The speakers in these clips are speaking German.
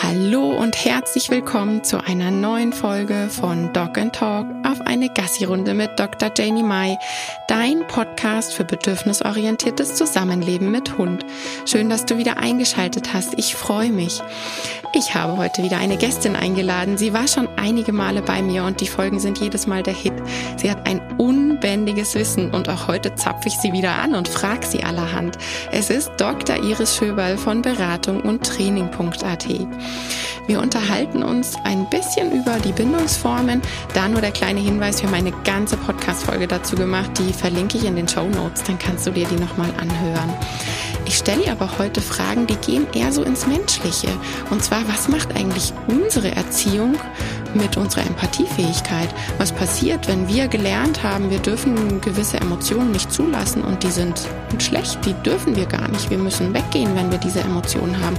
Hallo und herzlich willkommen zu einer neuen Folge von Dog and Talk auf eine Gassi-Runde mit Dr. Janie Mai, dein Podcast für bedürfnisorientiertes Zusammenleben mit Hund. Schön, dass du wieder eingeschaltet hast. Ich freue mich. Ich habe heute wieder eine Gästin eingeladen. Sie war schon einige Male bei mir und die Folgen sind jedes Mal der Hit. Sie hat ein unbändiges Wissen und auch heute zapfe ich sie wieder an und frage sie allerhand. Es ist Dr. Iris Schöberl von Beratung und Training.at. Wir unterhalten uns ein bisschen über die Bindungsformen. Da nur der kleine Hinweis, wir haben eine ganze Podcast-Folge dazu gemacht, die verlinke ich in den Show Notes, dann kannst du dir die nochmal anhören. Ich stelle aber heute Fragen, die gehen eher so ins Menschliche. Und zwar, was macht eigentlich unsere Erziehung mit unserer Empathiefähigkeit? Was passiert, wenn wir gelernt haben, wir dürfen gewisse Emotionen nicht zulassen und die sind schlecht, die dürfen wir gar nicht. Wir müssen weggehen, wenn wir diese Emotionen haben.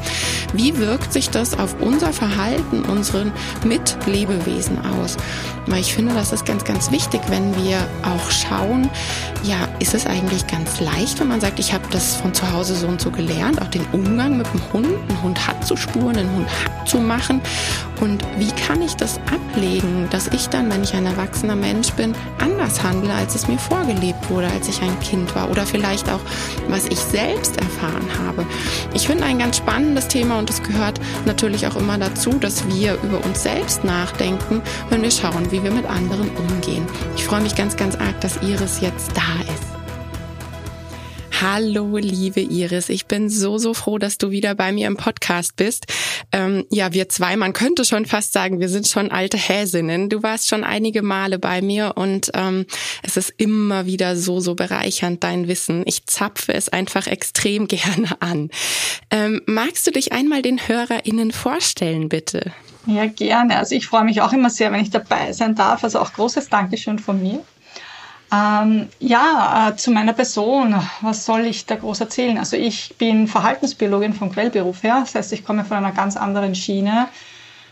Wie wirkt sich das auf unser Verhalten, unseren Mitlebewesen aus? Weil ich finde, das ist ganz, ganz wichtig, wenn wir auch schauen, ja, ist es eigentlich ganz leicht, wenn man sagt, ich habe das von zu Hause so und so gelernt, auch den Umgang mit dem Hund. Ein Hund hat zu spuren, ein Hund hat zu machen. Und wie kann ich das ablegen, dass ich dann, wenn ich ein erwachsener Mensch bin, anders handle, als es mir vorgelebt wurde, als ich ein Kind war? Oder vielleicht auch, was ich selbst erfahren habe. Ich finde ein ganz spannendes Thema und es gehört natürlich auch immer dazu, dass wir über uns selbst nachdenken, wenn wir schauen, wie wir mit anderen umgehen. Ich freue mich ganz, ganz arg, dass Iris jetzt da ist. Hallo, liebe Iris. Ich bin so, so froh, dass du wieder bei mir im Podcast bist. Ähm, ja, wir zwei, man könnte schon fast sagen, wir sind schon alte Häsinnen. Du warst schon einige Male bei mir und ähm, es ist immer wieder so, so bereichernd, dein Wissen. Ich zapfe es einfach extrem gerne an. Ähm, magst du dich einmal den HörerInnen vorstellen, bitte? Ja, gerne. Also ich freue mich auch immer sehr, wenn ich dabei sein darf. Also auch großes Dankeschön von mir. Ähm, ja, äh, zu meiner Person, was soll ich da groß erzählen? Also ich bin Verhaltensbiologin vom Quellberuf her, das heißt, ich komme von einer ganz anderen Schiene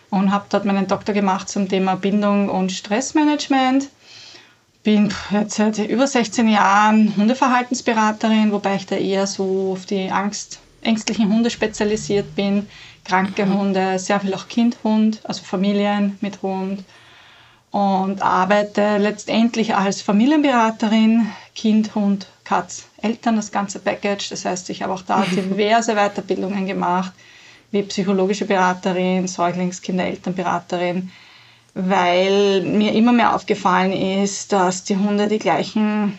und habe dort meinen Doktor gemacht zum Thema Bindung und Stressmanagement. Bin jetzt seit über 16 Jahren Hundeverhaltensberaterin, wobei ich da eher so auf die Angst, ängstlichen Hunde spezialisiert bin. Kranke mhm. Hunde, sehr viel auch Kindhund, also Familien mit Hund und arbeite letztendlich als Familienberaterin, Kind, Hund, Katz, Eltern, das ganze Package. Das heißt, ich habe auch da diverse Weiterbildungen gemacht, wie psychologische Beraterin, Säuglings-, Kinderelternberaterin, weil mir immer mehr aufgefallen ist, dass die Hunde die gleichen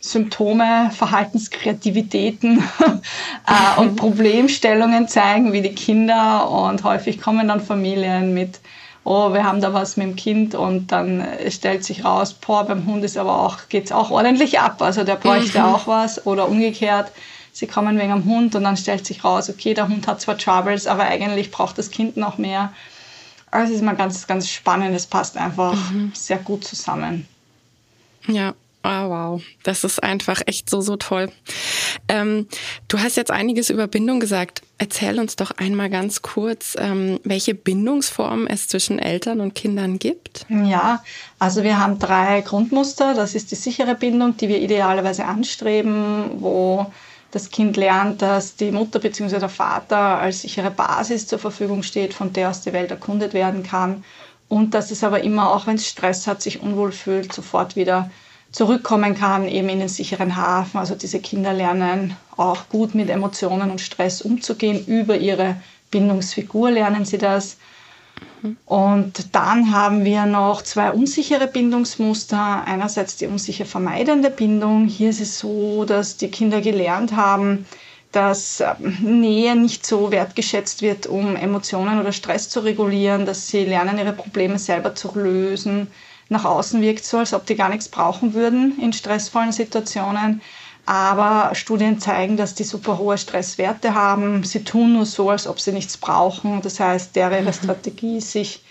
Symptome, Verhaltenskreativitäten äh, und Problemstellungen zeigen wie die Kinder und häufig kommen dann Familien mit oh, wir haben da was mit dem Kind und dann stellt sich raus, boah, beim Hund ist aber auch, geht's auch ordentlich ab, also der bräuchte mhm. auch was oder umgekehrt. Sie kommen wegen am Hund und dann stellt sich raus, okay, der Hund hat zwar Troubles, aber eigentlich braucht das Kind noch mehr. Also es ist immer ganz, ganz spannend, es passt einfach mhm. sehr gut zusammen. Ja, Oh, wow, das ist einfach echt so, so toll. Ähm, du hast jetzt einiges über Bindung gesagt. Erzähl uns doch einmal ganz kurz, ähm, welche Bindungsformen es zwischen Eltern und Kindern gibt. Ja, also wir haben drei Grundmuster. Das ist die sichere Bindung, die wir idealerweise anstreben, wo das Kind lernt, dass die Mutter bzw. der Vater als sichere Basis zur Verfügung steht, von der aus die Welt erkundet werden kann. Und dass es aber immer, auch wenn es Stress hat, sich unwohl fühlt, sofort wieder zurückkommen kann, eben in den sicheren Hafen. Also diese Kinder lernen auch gut mit Emotionen und Stress umzugehen. Über ihre Bindungsfigur lernen sie das. Und dann haben wir noch zwei unsichere Bindungsmuster. Einerseits die unsicher vermeidende Bindung. Hier ist es so, dass die Kinder gelernt haben, dass ähm, Nähe nicht so wertgeschätzt wird, um Emotionen oder Stress zu regulieren, dass sie lernen, ihre Probleme selber zu lösen, nach außen wirkt so, als ob die gar nichts brauchen würden in stressvollen Situationen. Aber Studien zeigen, dass die super hohe Stresswerte haben. Sie tun nur so, als ob sie nichts brauchen. Das heißt, deren ihre mhm. Strategie, sich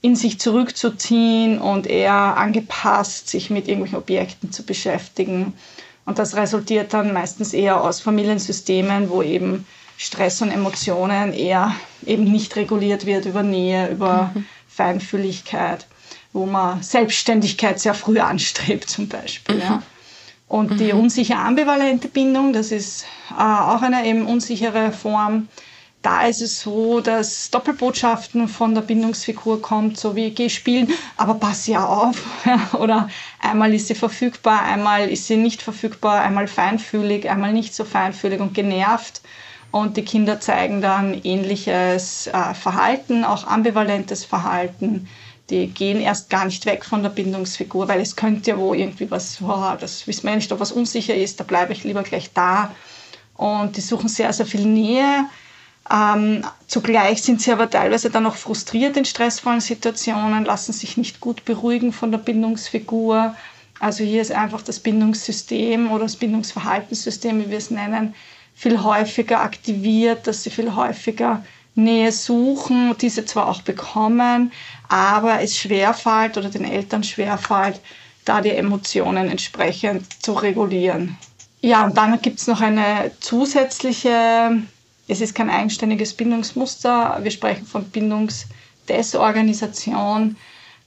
in sich zurückzuziehen und eher angepasst, sich mit irgendwelchen Objekten zu beschäftigen. Und das resultiert dann meistens eher aus Familiensystemen, wo eben Stress und Emotionen eher eben nicht reguliert wird über Nähe, über mhm. Feinfühligkeit wo man Selbstständigkeit sehr früh anstrebt zum Beispiel. Mhm. Ja. Und die mhm. unsichere ambivalente Bindung, das ist äh, auch eine eben unsichere Form. da ist es so, dass Doppelbotschaften von der Bindungsfigur kommt, so wie geh spielen, aber pass ja auf. Oder einmal ist sie verfügbar, einmal ist sie nicht verfügbar, einmal feinfühlig, einmal nicht so feinfühlig und genervt. Und die Kinder zeigen dann ähnliches äh, Verhalten, auch ambivalentes Verhalten. Die gehen erst gar nicht weg von der Bindungsfigur, weil es könnte ja wo irgendwie was, oh, das wissen wir ja nicht, ob was unsicher ist, da bleibe ich lieber gleich da. Und die suchen sehr, sehr viel Nähe. Ähm, zugleich sind sie aber teilweise dann auch frustriert in stressvollen Situationen, lassen sich nicht gut beruhigen von der Bindungsfigur. Also hier ist einfach das Bindungssystem oder das Bindungsverhaltenssystem, wie wir es nennen, viel häufiger aktiviert, dass sie viel häufiger Nähe suchen, diese zwar auch bekommen, aber es schwerfällt oder den Eltern schwerfällt, da die Emotionen entsprechend zu regulieren. Ja, und dann gibt es noch eine zusätzliche, es ist kein eigenständiges Bindungsmuster, wir sprechen von Bindungsdesorganisation,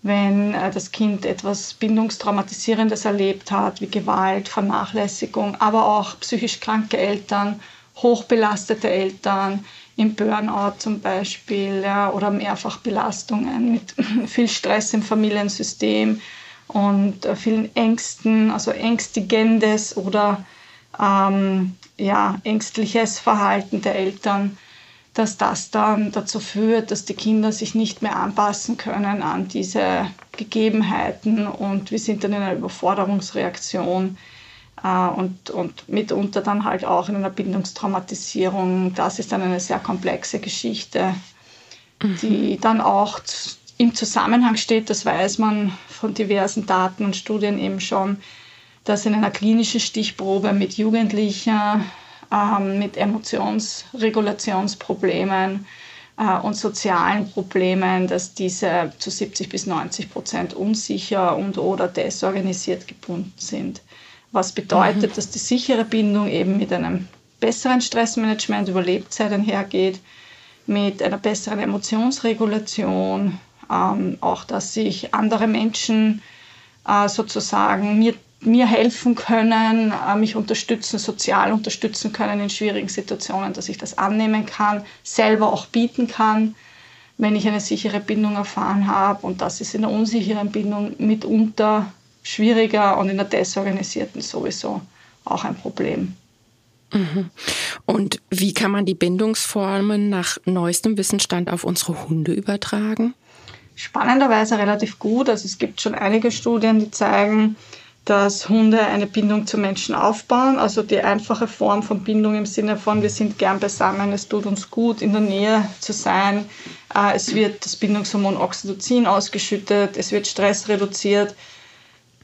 wenn äh, das Kind etwas Bindungstraumatisierendes erlebt hat, wie Gewalt, Vernachlässigung, aber auch psychisch kranke Eltern, hochbelastete Eltern, im Burnout zum Beispiel ja, oder Mehrfachbelastungen mit viel Stress im Familiensystem und äh, vielen Ängsten, also ängstigendes oder ähm, ja, ängstliches Verhalten der Eltern dass das dann dazu führt, dass die Kinder sich nicht mehr anpassen können an diese Gegebenheiten und wir sind dann in einer Überforderungsreaktion und, und mitunter dann halt auch in einer Bindungstraumatisierung. Das ist dann eine sehr komplexe Geschichte, mhm. die dann auch im Zusammenhang steht, das weiß man von diversen Daten und Studien eben schon, dass in einer klinischen Stichprobe mit Jugendlichen ähm, mit Emotionsregulationsproblemen äh, und sozialen Problemen, dass diese zu 70 bis 90 Prozent unsicher und oder desorganisiert gebunden sind. Was bedeutet, mhm. dass die sichere Bindung eben mit einem besseren Stressmanagement über Lebzeit einhergeht, mit einer besseren Emotionsregulation, ähm, auch dass sich andere Menschen äh, sozusagen mir mir helfen können, äh, mich unterstützen, sozial unterstützen können in schwierigen Situationen, dass ich das annehmen kann, selber auch bieten kann, wenn ich eine sichere Bindung erfahren habe. Und das ist in der unsicheren Bindung mitunter schwieriger und in der desorganisierten sowieso auch ein Problem. Mhm. Und wie kann man die Bindungsformen nach neuestem Wissensstand auf unsere Hunde übertragen? Spannenderweise relativ gut. Also es gibt schon einige Studien, die zeigen, dass Hunde eine Bindung zu Menschen aufbauen. Also die einfache Form von Bindung im Sinne von, wir sind gern beisammen, es tut uns gut, in der Nähe zu sein. Äh, es wird das Bindungshormon Oxytocin ausgeschüttet, es wird Stress reduziert.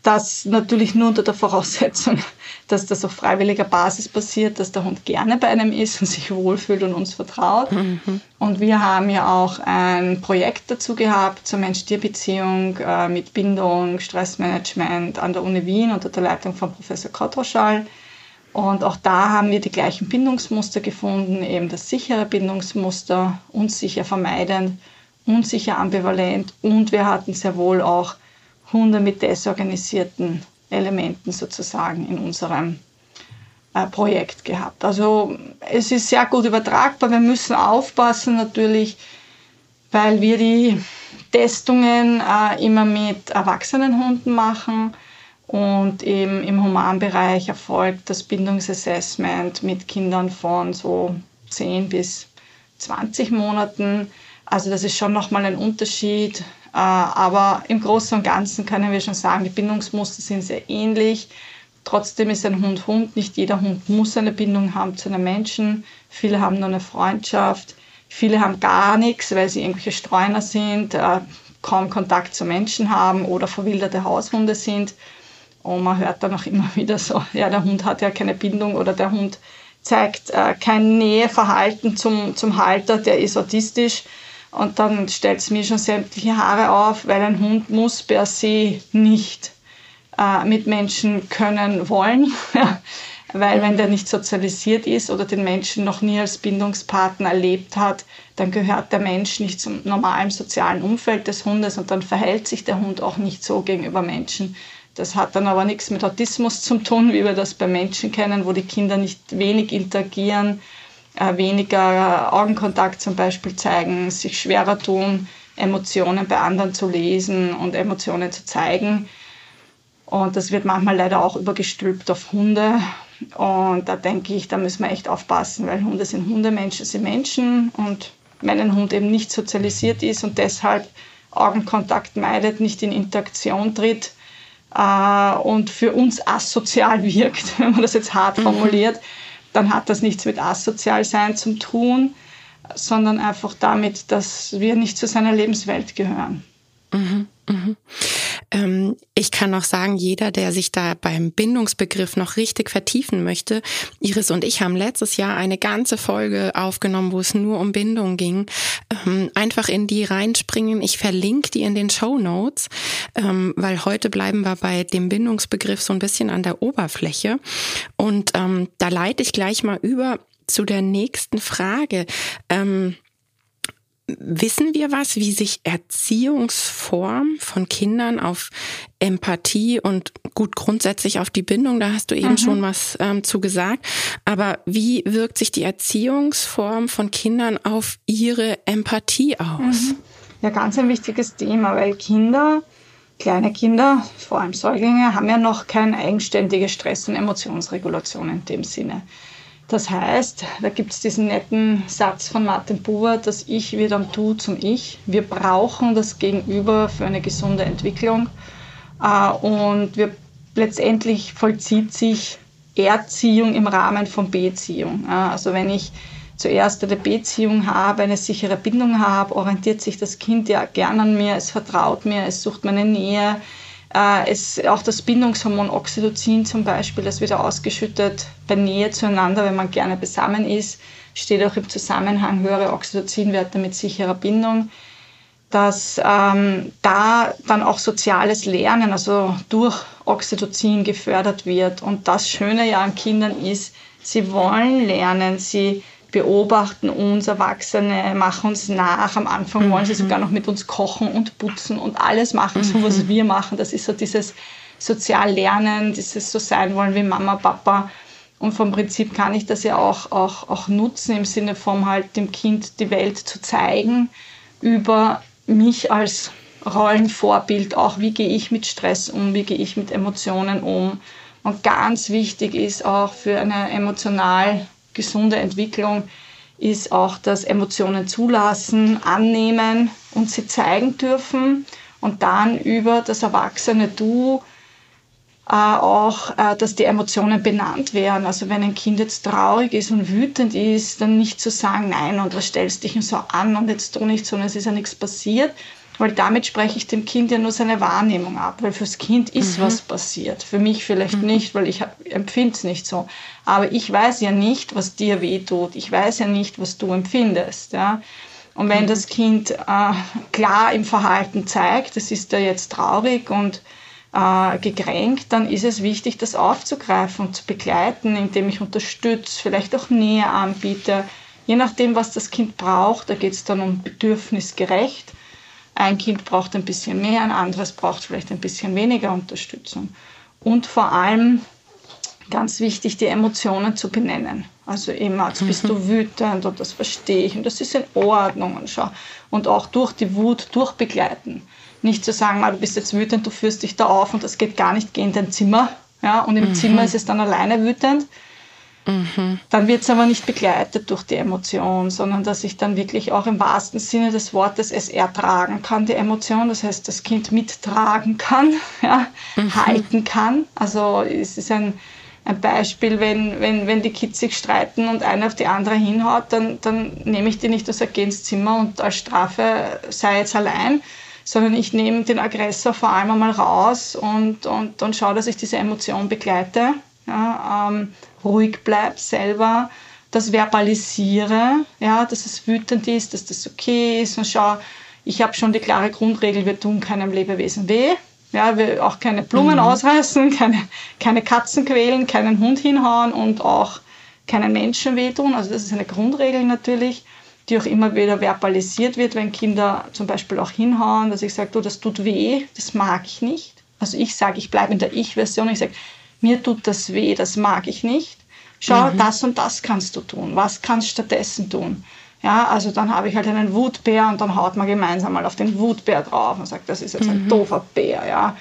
Das natürlich nur unter der Voraussetzung, dass das auf freiwilliger Basis passiert, dass der Hund gerne bei einem ist und sich wohlfühlt und uns vertraut. Mhm. Und wir haben ja auch ein Projekt dazu gehabt zur Mensch-Tier-Beziehung äh, mit Bindung, Stressmanagement an der Uni Wien unter der Leitung von Professor Kottroschall. Und auch da haben wir die gleichen Bindungsmuster gefunden, eben das sichere Bindungsmuster, unsicher vermeidend, unsicher ambivalent und wir hatten sehr wohl auch Hunde mit desorganisierten Elementen sozusagen in unserem äh, Projekt gehabt. Also es ist sehr gut übertragbar. Wir müssen aufpassen natürlich, weil wir die Testungen äh, immer mit erwachsenen Hunden machen und eben im Humanbereich erfolgt das Bindungsassessment mit Kindern von so 10 bis 20 Monaten. Also das ist schon nochmal ein Unterschied, aber im Großen und Ganzen können wir schon sagen, die Bindungsmuster sind sehr ähnlich. Trotzdem ist ein Hund Hund. Nicht jeder Hund muss eine Bindung haben zu einem Menschen. Viele haben nur eine Freundschaft. Viele haben gar nichts, weil sie irgendwelche Streuner sind, äh, kaum Kontakt zu Menschen haben oder verwilderte Haushunde sind. Und man hört dann auch immer wieder so, ja, der Hund hat ja keine Bindung oder der Hund zeigt äh, kein Näheverhalten zum, zum Halter, der ist autistisch. Und dann stellt es mir schon sämtliche Haare auf, weil ein Hund muss per se nicht äh, mit Menschen können wollen. weil wenn der nicht sozialisiert ist oder den Menschen noch nie als Bindungspartner erlebt hat, dann gehört der Mensch nicht zum normalen sozialen Umfeld des Hundes und dann verhält sich der Hund auch nicht so gegenüber Menschen. Das hat dann aber nichts mit Autismus zu tun, wie wir das bei Menschen kennen, wo die Kinder nicht wenig interagieren weniger Augenkontakt zum Beispiel zeigen, sich schwerer tun, Emotionen bei anderen zu lesen und Emotionen zu zeigen. Und das wird manchmal leider auch übergestülpt auf Hunde. Und da denke ich, da müssen wir echt aufpassen, weil Hunde sind Hunde, Menschen sind Menschen. Und wenn ein Hund eben nicht sozialisiert ist und deshalb Augenkontakt meidet, nicht in Interaktion tritt äh, und für uns asozial wirkt, wenn man das jetzt hart mhm. Dann hat das nichts mit asozial sein zu tun, sondern einfach damit, dass wir nicht zu seiner Lebenswelt gehören. Mhm, ich kann noch sagen, jeder, der sich da beim Bindungsbegriff noch richtig vertiefen möchte, Iris und ich haben letztes Jahr eine ganze Folge aufgenommen, wo es nur um Bindung ging. Ähm, einfach in die reinspringen. Ich verlinke die in den Show Notes, ähm, weil heute bleiben wir bei dem Bindungsbegriff so ein bisschen an der Oberfläche. Und ähm, da leite ich gleich mal über zu der nächsten Frage. Ähm, Wissen wir was, wie sich Erziehungsform von Kindern auf Empathie und gut grundsätzlich auf die Bindung, da hast du eben mhm. schon was ähm, zu gesagt, aber wie wirkt sich die Erziehungsform von Kindern auf ihre Empathie aus? Mhm. Ja, ganz ein wichtiges Thema, weil Kinder, kleine Kinder, vor allem Säuglinge, haben ja noch keine eigenständige Stress- und Emotionsregulation in dem Sinne. Das heißt, da gibt es diesen netten Satz von Martin Buber, das Ich wird am Du zum Ich. Wir brauchen das Gegenüber für eine gesunde Entwicklung. Äh, und wir, letztendlich vollzieht sich Erziehung im Rahmen von Beziehung. Also wenn ich zuerst eine Beziehung habe, eine sichere Bindung habe, orientiert sich das Kind ja gern an mir, es vertraut mir, es sucht meine Nähe, äh, es, auch das Bindungshormon Oxytocin zum Beispiel, das wird ausgeschüttet bei Nähe zueinander, wenn man gerne beisammen ist, steht auch im Zusammenhang höhere Oxytocinwerte mit sicherer Bindung, dass ähm, da dann auch soziales Lernen, also durch Oxytocin gefördert wird. Und das Schöne ja an Kindern ist, sie wollen lernen, sie beobachten uns Erwachsene, machen uns nach. Am Anfang wollen sie mhm. sogar noch mit uns kochen und putzen und alles machen, so was mhm. wir machen. Das ist so dieses Soziallernen, dieses so sein wollen wie Mama, Papa. Und vom Prinzip kann ich das ja auch, auch, auch nutzen, im Sinne von halt dem Kind die Welt zu zeigen, über mich als Rollenvorbild, auch wie gehe ich mit Stress um, wie gehe ich mit Emotionen um. Und ganz wichtig ist auch für eine emotional gesunde Entwicklung ist auch das Emotionen zulassen, annehmen und sie zeigen dürfen und dann über das erwachsene Du äh, auch, äh, dass die Emotionen benannt werden. Also wenn ein Kind jetzt traurig ist und wütend ist, dann nicht zu sagen, nein, und was stellst dich so an und jetzt tu nicht, sondern es ist ja nichts passiert, weil damit spreche ich dem Kind ja nur seine Wahrnehmung ab, weil fürs Kind ist mhm. was passiert. Für mich vielleicht mhm. nicht, weil ich empfinde es nicht so. Aber ich weiß ja nicht, was dir wehtut. Ich weiß ja nicht, was du empfindest. Ja? Und wenn mhm. das Kind äh, klar im Verhalten zeigt, das ist ja jetzt traurig und äh, gekränkt, dann ist es wichtig, das aufzugreifen und zu begleiten, indem ich unterstütze, vielleicht auch Nähe anbiete. Je nachdem, was das Kind braucht, da geht es dann um bedürfnisgerecht ein Kind braucht ein bisschen mehr, ein anderes braucht vielleicht ein bisschen weniger Unterstützung. Und vor allem ganz wichtig, die Emotionen zu benennen. Also immer, jetzt bist du mhm. wütend und das verstehe ich und das ist in Ordnung und schau. Und auch durch die Wut durchbegleiten. Nicht zu sagen, du bist jetzt wütend, du führst dich da auf und das geht gar nicht, geh in dein Zimmer. Ja, und im mhm. Zimmer ist es dann alleine wütend, Mhm. Dann wird es aber nicht begleitet durch die Emotion, sondern dass ich dann wirklich auch im wahrsten Sinne des Wortes es ertragen kann, die Emotion. Das heißt, das Kind mittragen kann, ja, mhm. halten kann. Also es ist ein, ein Beispiel, wenn, wenn, wenn die Kids sich streiten und eine auf die andere hinhaut, dann, dann nehme ich die nicht und sage, geh ins Zimmer und als Strafe sei jetzt allein, sondern ich nehme den Aggressor vor allem einmal raus und, und, und schaue, dass ich diese Emotion begleite. Ja, ähm, ruhig bleibe selber, das verbalisiere, ja, dass es wütend ist, dass das okay ist und schau, ich habe schon die klare Grundregel, wir tun keinem Lebewesen weh. Ja, wir auch keine Blumen mhm. ausreißen, keine, keine Katzen quälen, keinen Hund hinhauen und auch keinen Menschen wehtun. Also das ist eine Grundregel natürlich, die auch immer wieder verbalisiert wird, wenn Kinder zum Beispiel auch hinhauen, dass ich sage, du, das tut weh, das mag ich nicht. Also ich sage, ich bleibe in der Ich-Version, ich sage, mir tut das weh, das mag ich nicht. Schau, mhm. das und das kannst du tun. Was kannst du stattdessen tun? Ja, also dann habe ich halt einen Wutbär und dann haut man gemeinsam mal auf den Wutbär drauf und sagt, das ist jetzt ein mhm. doofer Bär. Ja.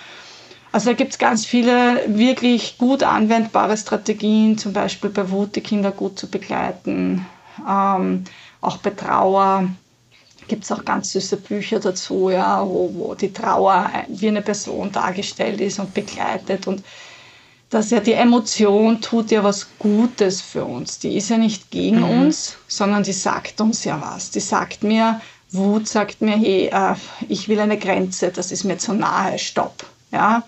Also da gibt es ganz viele wirklich gut anwendbare Strategien, zum Beispiel bei Wut die Kinder gut zu begleiten, ähm, auch bei Trauer gibt es auch ganz süße Bücher dazu, ja, wo, wo die Trauer wie eine Person dargestellt ist und begleitet und dass ja die Emotion tut ja was Gutes für uns. Die ist ja nicht gegen mhm. uns, sondern die sagt uns ja was. Die sagt mir, Wut sagt mir, hey, äh, ich will eine Grenze, das ist mir zu nahe, stopp. Ja?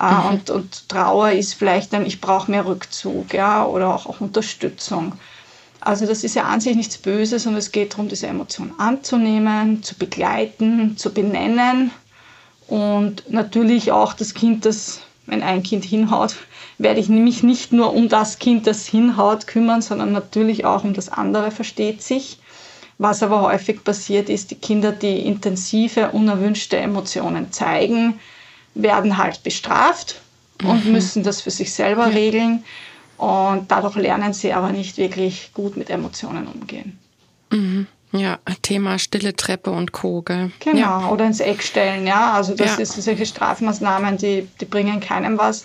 Äh, mhm. und, und Trauer ist vielleicht ein, ich brauche mehr Rückzug ja? oder auch, auch Unterstützung. Also das ist ja an sich nichts Böses und es geht darum, diese Emotion anzunehmen, zu begleiten, zu benennen und natürlich auch das Kind, das, wenn ein Kind hinhaut, werde ich mich nicht nur um das Kind, das hinhaut, kümmern, sondern natürlich auch um das andere, versteht sich. Was aber häufig passiert ist, die Kinder, die intensive, unerwünschte Emotionen zeigen, werden halt bestraft und mhm. müssen das für sich selber ja. regeln. Und dadurch lernen sie aber nicht wirklich gut mit Emotionen umgehen. Mhm. Ja, Thema stille Treppe und Co. Gell? Genau, ja. oder ins Eck stellen, ja. Also das ja. ist solche Strafmaßnahmen, die, die bringen keinem was.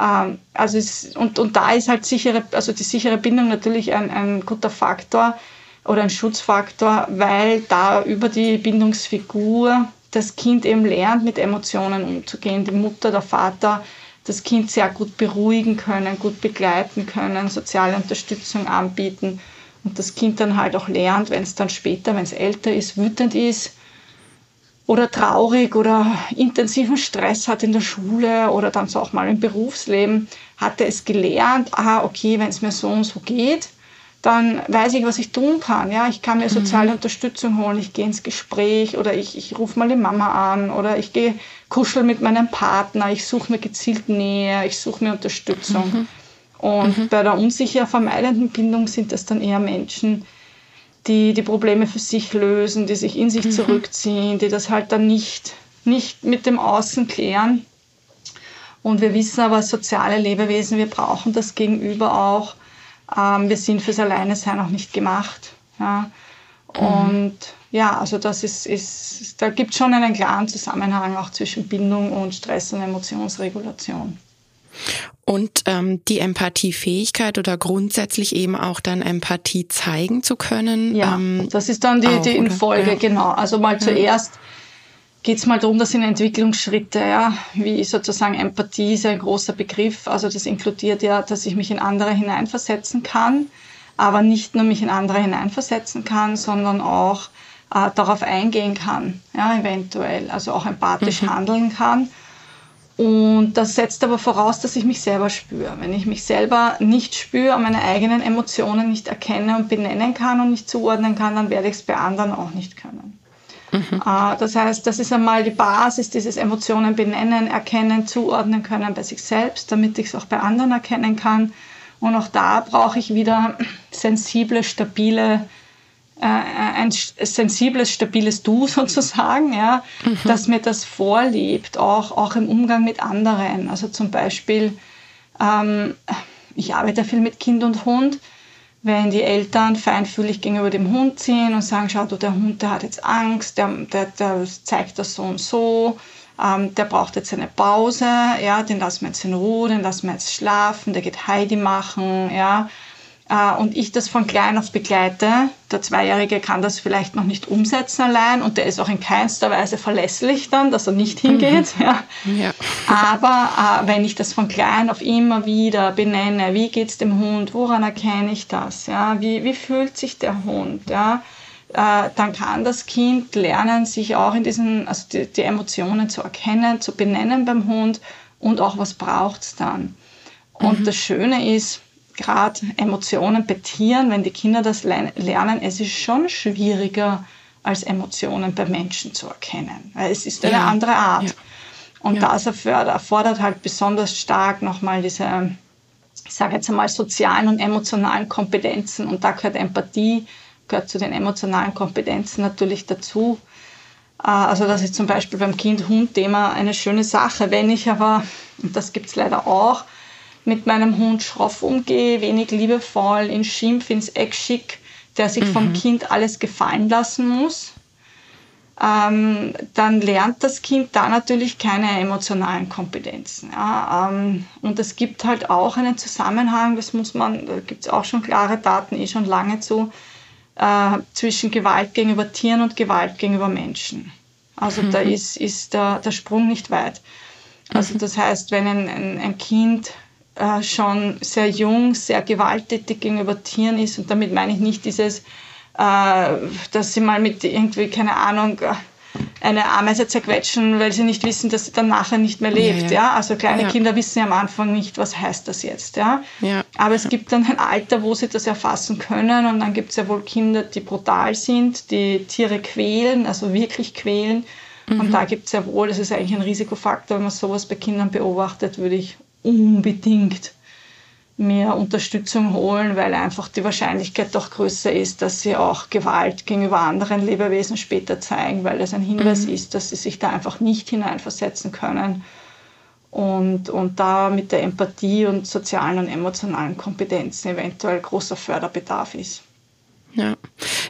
Ähm, also es, und, und da ist halt sichere, also die sichere Bindung natürlich ein, ein guter Faktor oder ein Schutzfaktor, weil da über die Bindungsfigur das Kind eben lernt, mit Emotionen umzugehen. Die Mutter, der Vater das Kind sehr gut beruhigen können, gut begleiten können, soziale Unterstützung anbieten und das Kind dann halt auch lernt, wenn es dann später, wenn es älter ist, wütend ist, oder traurig oder intensiven Stress hat in der Schule oder dann so auch mal im Berufsleben, hat er es gelernt, aha, okay, wenn es mir so und so geht, dann weiß ich, was ich tun kann. Ja, ich kann mir soziale mhm. Unterstützung holen, ich gehe ins Gespräch oder ich, ich rufe mal die Mama an oder ich gehe kuscheln mit meinem Partner, ich suche mir gezielt Nähe, ich suche mir Unterstützung. Mhm. Und mhm. bei der unsicher vermeidenden Bindung sind das dann eher Menschen, die die Probleme für sich lösen, die sich in sich mhm. zurückziehen, die das halt dann nicht, nicht mit dem Außen klären. Und wir wissen aber, soziale Lebewesen, wir brauchen das Gegenüber auch. Ähm, wir sind fürs Alleinesein auch nicht gemacht. Ja. Mhm. Und ja, also das ist, ist da gibt es schon einen klaren Zusammenhang auch zwischen Bindung und Stress- und Emotionsregulation. Und ähm, die Empathiefähigkeit oder grundsätzlich eben auch dann Empathie zeigen zu können. Ja, ähm, das ist dann die, auch, die in Folge, ja. genau. Also mal zuerst geht es mal darum, das sind Entwicklungsschritte, ja, wie sozusagen Empathie ist ein großer Begriff. Also das inkludiert ja, dass ich mich in andere hineinversetzen kann, aber nicht nur mich in andere hineinversetzen kann, sondern auch äh, darauf eingehen kann, ja, eventuell, also auch empathisch mhm. handeln kann und das setzt aber voraus, dass ich mich selber spüre. Wenn ich mich selber nicht spüre, meine eigenen Emotionen nicht erkenne und benennen kann und nicht zuordnen kann, dann werde ich es bei anderen auch nicht können. Mhm. Äh, das heißt, das ist einmal die Basis, dieses Emotionen benennen, erkennen, zuordnen können bei sich selbst, damit ich es auch bei anderen erkennen kann. Und auch da brauche ich wieder sensible, stabile ein sensibles, stabiles Du sozusagen, ja, mhm. dass mir das vorlebt, auch, auch im Umgang mit anderen. Also zum Beispiel, ähm, ich arbeite viel mit Kind und Hund. Wenn die Eltern feinfühlig gegenüber dem Hund sind und sagen, schau du, der Hund, der hat jetzt Angst, der, der, der zeigt das so und so, ähm, der braucht jetzt eine Pause, ja, den lassen wir jetzt in Ruhe, den lassen wir jetzt schlafen, der geht Heidi machen, ja, äh, und ich das von klein auf begleite. Der Zweijährige kann das vielleicht noch nicht umsetzen allein und der ist auch in keinster Weise verlässlich dann, dass er nicht hingeht. Mhm. Ja. ja. Aber äh, wenn ich das von klein auf immer wieder benenne, wie geht es dem Hund, woran erkenne ich das, ja, wie, wie fühlt sich der Hund, ja, äh, dann kann das Kind lernen, sich auch in diesen, also die, die Emotionen zu erkennen, zu benennen beim Hund und auch was braucht es dann. Und mhm. das Schöne ist, gerade Emotionen bei Tieren, wenn die Kinder das lernen, es ist schon schwieriger, als Emotionen bei Menschen zu erkennen. Es ist eine ja. andere Art. Ja. Und ja. das erfordert halt besonders stark nochmal diese, ich sage jetzt einmal, sozialen und emotionalen Kompetenzen. Und da gehört Empathie, gehört zu den emotionalen Kompetenzen natürlich dazu. Äh, also das ist zum Beispiel beim Kind-Hund-Thema eine schöne Sache. Wenn ich aber, und das gibt es leider auch, mit meinem Hund schroff umgehe, wenig liebevoll, in Schimpf ins Eck schick, der sich mhm. vom Kind alles gefallen lassen muss, ähm, dann lernt das Kind da natürlich keine emotionalen Kompetenzen. Ja? Ähm, und es gibt halt auch einen Zusammenhang, das muss man, da gibt es auch schon klare Daten, eh schon lange zu, äh, zwischen Gewalt gegenüber Tieren und Gewalt gegenüber Menschen. Also mhm. da ist, ist der, der Sprung nicht weit. Also mhm. das heißt, wenn ein, ein, ein Kind äh, schon sehr jung, sehr gewalttätig gegenüber Tieren ist, und damit meine ich nicht dieses äh, dass sie mal mit irgendwie, keine Ahnung, eine Ameise zerquetschen, weil sie nicht wissen, dass sie dann nachher nicht mehr lebt. Ja, ja. ja? Also kleine ja. Kinder wissen ja am Anfang nicht, was heißt das jetzt. Ja? ja? Aber es gibt dann ein Alter, wo sie das erfassen können und dann gibt es ja wohl Kinder, die brutal sind, die Tiere quälen, also wirklich quälen. Mhm. Und da gibt es ja wohl, das ist eigentlich ein Risikofaktor, wenn man sowas bei Kindern beobachtet, würde ich unbedingt mehr Unterstützung holen, weil einfach die Wahrscheinlichkeit doch größer ist, dass sie auch Gewalt gegenüber anderen Lebewesen später zeigen, weil das ein Hinweis mhm. ist, dass sie sich da einfach nicht hineinversetzen können und, und da mit der Empathie und sozialen und emotionalen Kompetenzen eventuell großer Förderbedarf ist. Ja,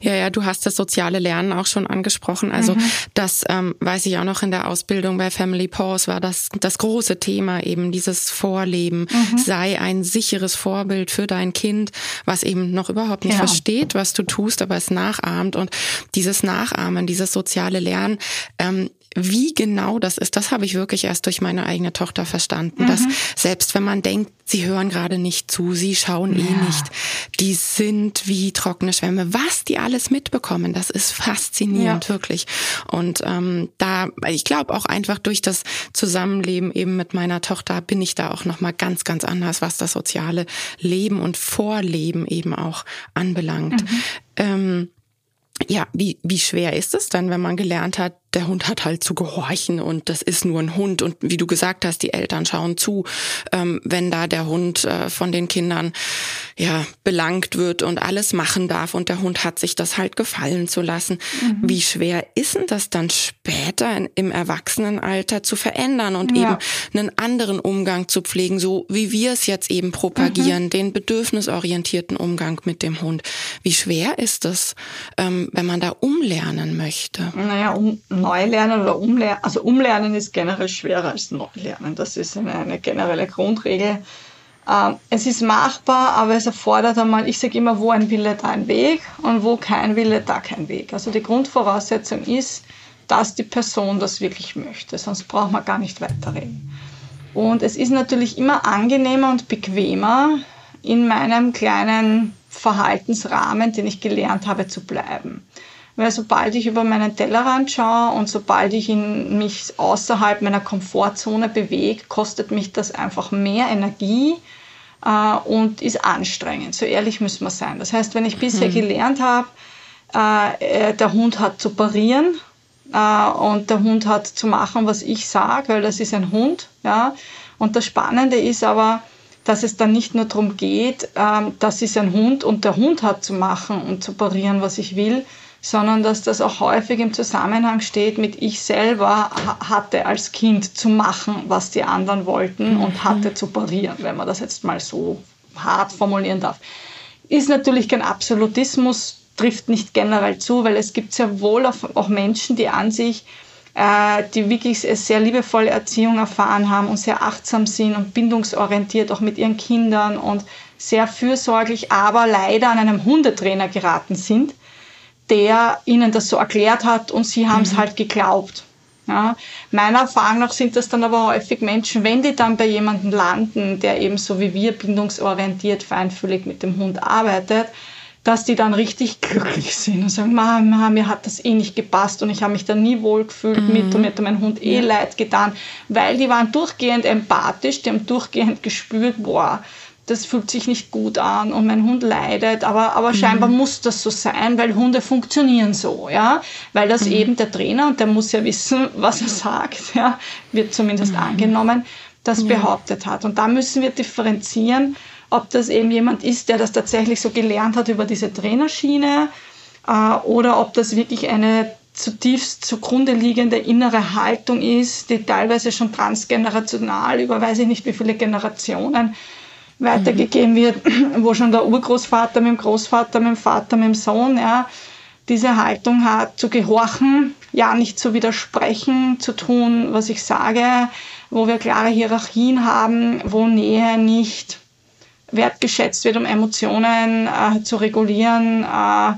ja, ja, du hast das soziale Lernen auch schon angesprochen. Also mhm. das ähm, weiß ich auch noch in der Ausbildung bei Family Pause war das das große Thema eben dieses Vorleben. Mhm. Sei ein sicheres Vorbild für dein Kind, was eben noch überhaupt nicht ja. versteht, was du tust, aber es nachahmt. Und dieses Nachahmen, dieses soziale Lernen ähm, wie genau das ist, das habe ich wirklich erst durch meine eigene Tochter verstanden. Mhm. Dass selbst wenn man denkt, sie hören gerade nicht zu, sie schauen eh ja. eh nicht, die sind wie trockene Schwämme. Was die alles mitbekommen, das ist faszinierend, ja. wirklich. Und ähm, da, ich glaube auch einfach durch das Zusammenleben eben mit meiner Tochter bin ich da auch nochmal ganz, ganz anders, was das soziale Leben und Vorleben eben auch anbelangt. Mhm. Ähm, ja, wie, wie schwer ist es dann, wenn man gelernt hat, der Hund hat halt zu gehorchen und das ist nur ein Hund. Und wie du gesagt hast, die Eltern schauen zu, ähm, wenn da der Hund äh, von den Kindern ja belangt wird und alles machen darf und der Hund hat sich das halt gefallen zu lassen. Mhm. Wie schwer ist denn das dann später in, im Erwachsenenalter zu verändern und ja. eben einen anderen Umgang zu pflegen, so wie wir es jetzt eben propagieren, mhm. den bedürfnisorientierten Umgang mit dem Hund. Wie schwer ist das, ähm, wenn man da umlernen möchte? Naja, um Neulernen oder Umlernen, also Umlernen ist generell schwerer als Neulernen. Das ist eine, eine generelle Grundregel. Ähm, es ist machbar, aber es erfordert einmal, ich sage immer, wo ein Wille, da ein Weg und wo kein Wille, da kein Weg. Also die Grundvoraussetzung ist, dass die Person das wirklich möchte, sonst braucht man gar nicht weiterreden. Und es ist natürlich immer angenehmer und bequemer, in meinem kleinen Verhaltensrahmen, den ich gelernt habe, zu bleiben. Weil sobald ich über meinen Tellerrand schaue und sobald ich in mich außerhalb meiner Komfortzone bewege, kostet mich das einfach mehr Energie äh, und ist anstrengend. So ehrlich müssen wir sein. Das heißt, wenn ich bisher mhm. gelernt habe, äh, äh, der Hund hat zu parieren äh, und der Hund hat zu machen, was ich sage, weil das ist ein Hund. Ja? Und das Spannende ist aber, dass es dann nicht nur darum geht, ähm, das ist ein Hund und der Hund hat zu machen und zu parieren, was ich will, sondern dass das auch häufig im Zusammenhang steht mit ich selber hatte als Kind zu machen, was die anderen wollten mhm. und hatte zu parieren, wenn man das jetzt mal so hart formulieren darf. Ist natürlich kein Absolutismus, trifft nicht generell zu, weil es gibt sehr wohl auch Menschen, die an sich äh, die wirklich sehr liebevolle Erziehung erfahren haben und sehr achtsam sind und bindungsorientiert auch mit ihren Kindern und sehr fürsorglich, aber leider an einem Hundetrainer geraten sind, der ihnen das so erklärt hat und sie haben es mhm. halt geglaubt. Ja, meiner Erfahrung nach sind das dann aber häufig Menschen, wenn die dann bei jemandem landen, der eben so wie wir bindungsorientiert, feinfühlig mit dem Hund arbeitet, dass die dann richtig glücklich sind und sagen, Mama, mir hat das eh nicht gepasst und ich habe mich da nie wohl gefühlt mhm. mit und mir hat mein Hund eh ja. leid getan, weil die waren durchgehend empathisch, die haben durchgehend gespürt, boah, das fühlt sich nicht gut an und mein Hund leidet, aber, aber mhm. scheinbar muss das so sein, weil Hunde funktionieren so, ja, weil das mhm. eben der Trainer, und der muss ja wissen, was er sagt, ja, wird zumindest mhm. angenommen, das ja. behauptet hat. Und da müssen wir differenzieren, ob das eben jemand ist, der das tatsächlich so gelernt hat über diese Trainerschiene äh, oder ob das wirklich eine zutiefst zugrunde liegende innere Haltung ist, die teilweise schon transgenerational über weiß ich nicht wie viele Generationen weitergegeben wird, wo schon der Urgroßvater mit dem Großvater, mit dem Vater, mit dem Sohn, ja, diese Haltung hat, zu gehorchen, ja nicht zu widersprechen, zu tun, was ich sage, wo wir klare Hierarchien haben, wo Nähe nicht wertgeschätzt wird, um Emotionen äh, zu regulieren. Äh, äh,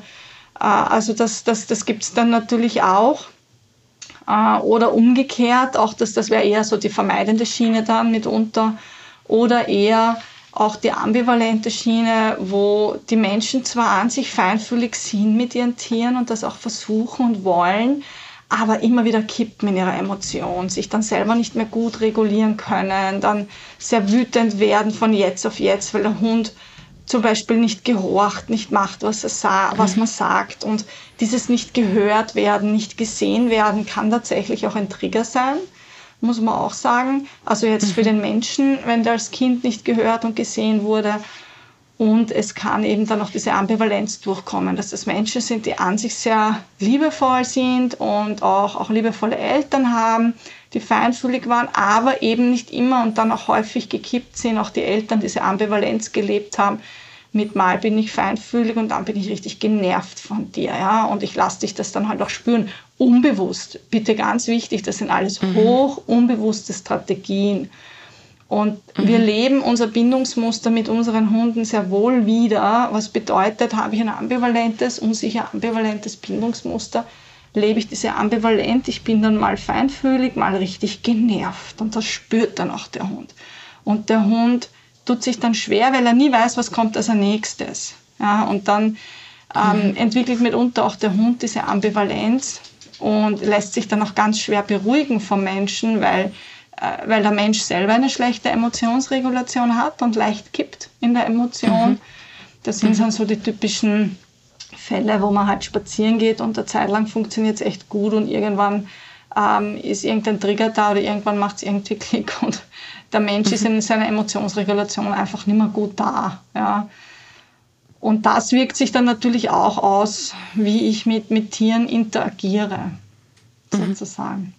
also das, das, das gibt es dann natürlich auch. Äh, oder umgekehrt, auch das, das wäre eher so die vermeidende Schiene dann mitunter. Oder eher auch die ambivalente Schiene, wo die Menschen zwar an sich feinfühlig sind mit ihren Tieren und das auch versuchen und wollen, aber immer wieder kippen in ihrer Emotion, sich dann selber nicht mehr gut regulieren können, dann sehr wütend werden von jetzt auf jetzt, weil der Hund zum Beispiel nicht gehorcht, nicht macht, was, er sa was man sagt. Und dieses nicht gehört werden, nicht gesehen werden, kann tatsächlich auch ein Trigger sein muss man auch sagen. Also jetzt für mhm. den Menschen, wenn der als Kind nicht gehört und gesehen wurde. Und es kann eben dann auch diese Ambivalenz durchkommen, dass das Menschen sind, die an sich sehr liebevoll sind und auch, auch liebevolle Eltern haben, die feinfühlig waren, aber eben nicht immer und dann auch häufig gekippt sind, auch die Eltern diese Ambivalenz gelebt haben. Mit mal bin ich feinfühlig und dann bin ich richtig genervt von dir, ja, und ich lasse dich das dann halt auch spüren unbewusst. Bitte ganz wichtig, das sind alles mhm. hoch unbewusste Strategien. Und mhm. wir leben unser Bindungsmuster mit unseren Hunden sehr wohl wieder. Was bedeutet, habe ich ein ambivalentes, unsicher ambivalentes Bindungsmuster, lebe ich diese ambivalent, ich bin dann mal feinfühlig, mal richtig genervt. Und das spürt dann auch der Hund. Und der Hund tut sich dann schwer, weil er nie weiß, was kommt als nächstes. Ja, und dann ähm, mhm. entwickelt mitunter auch der Hund diese Ambivalenz und lässt sich dann auch ganz schwer beruhigen vom Menschen, weil, äh, weil der Mensch selber eine schlechte Emotionsregulation hat und leicht kippt in der Emotion. Mhm. Das sind mhm. dann so die typischen Fälle, wo man halt spazieren geht und eine Zeit lang funktioniert es echt gut und irgendwann ähm, ist irgendein Trigger da oder irgendwann macht es irgendwie Klick und der Mensch mhm. ist in seiner Emotionsregulation einfach nicht mehr gut da. Ja. Und das wirkt sich dann natürlich auch aus, wie ich mit, mit Tieren interagiere, mhm. sozusagen.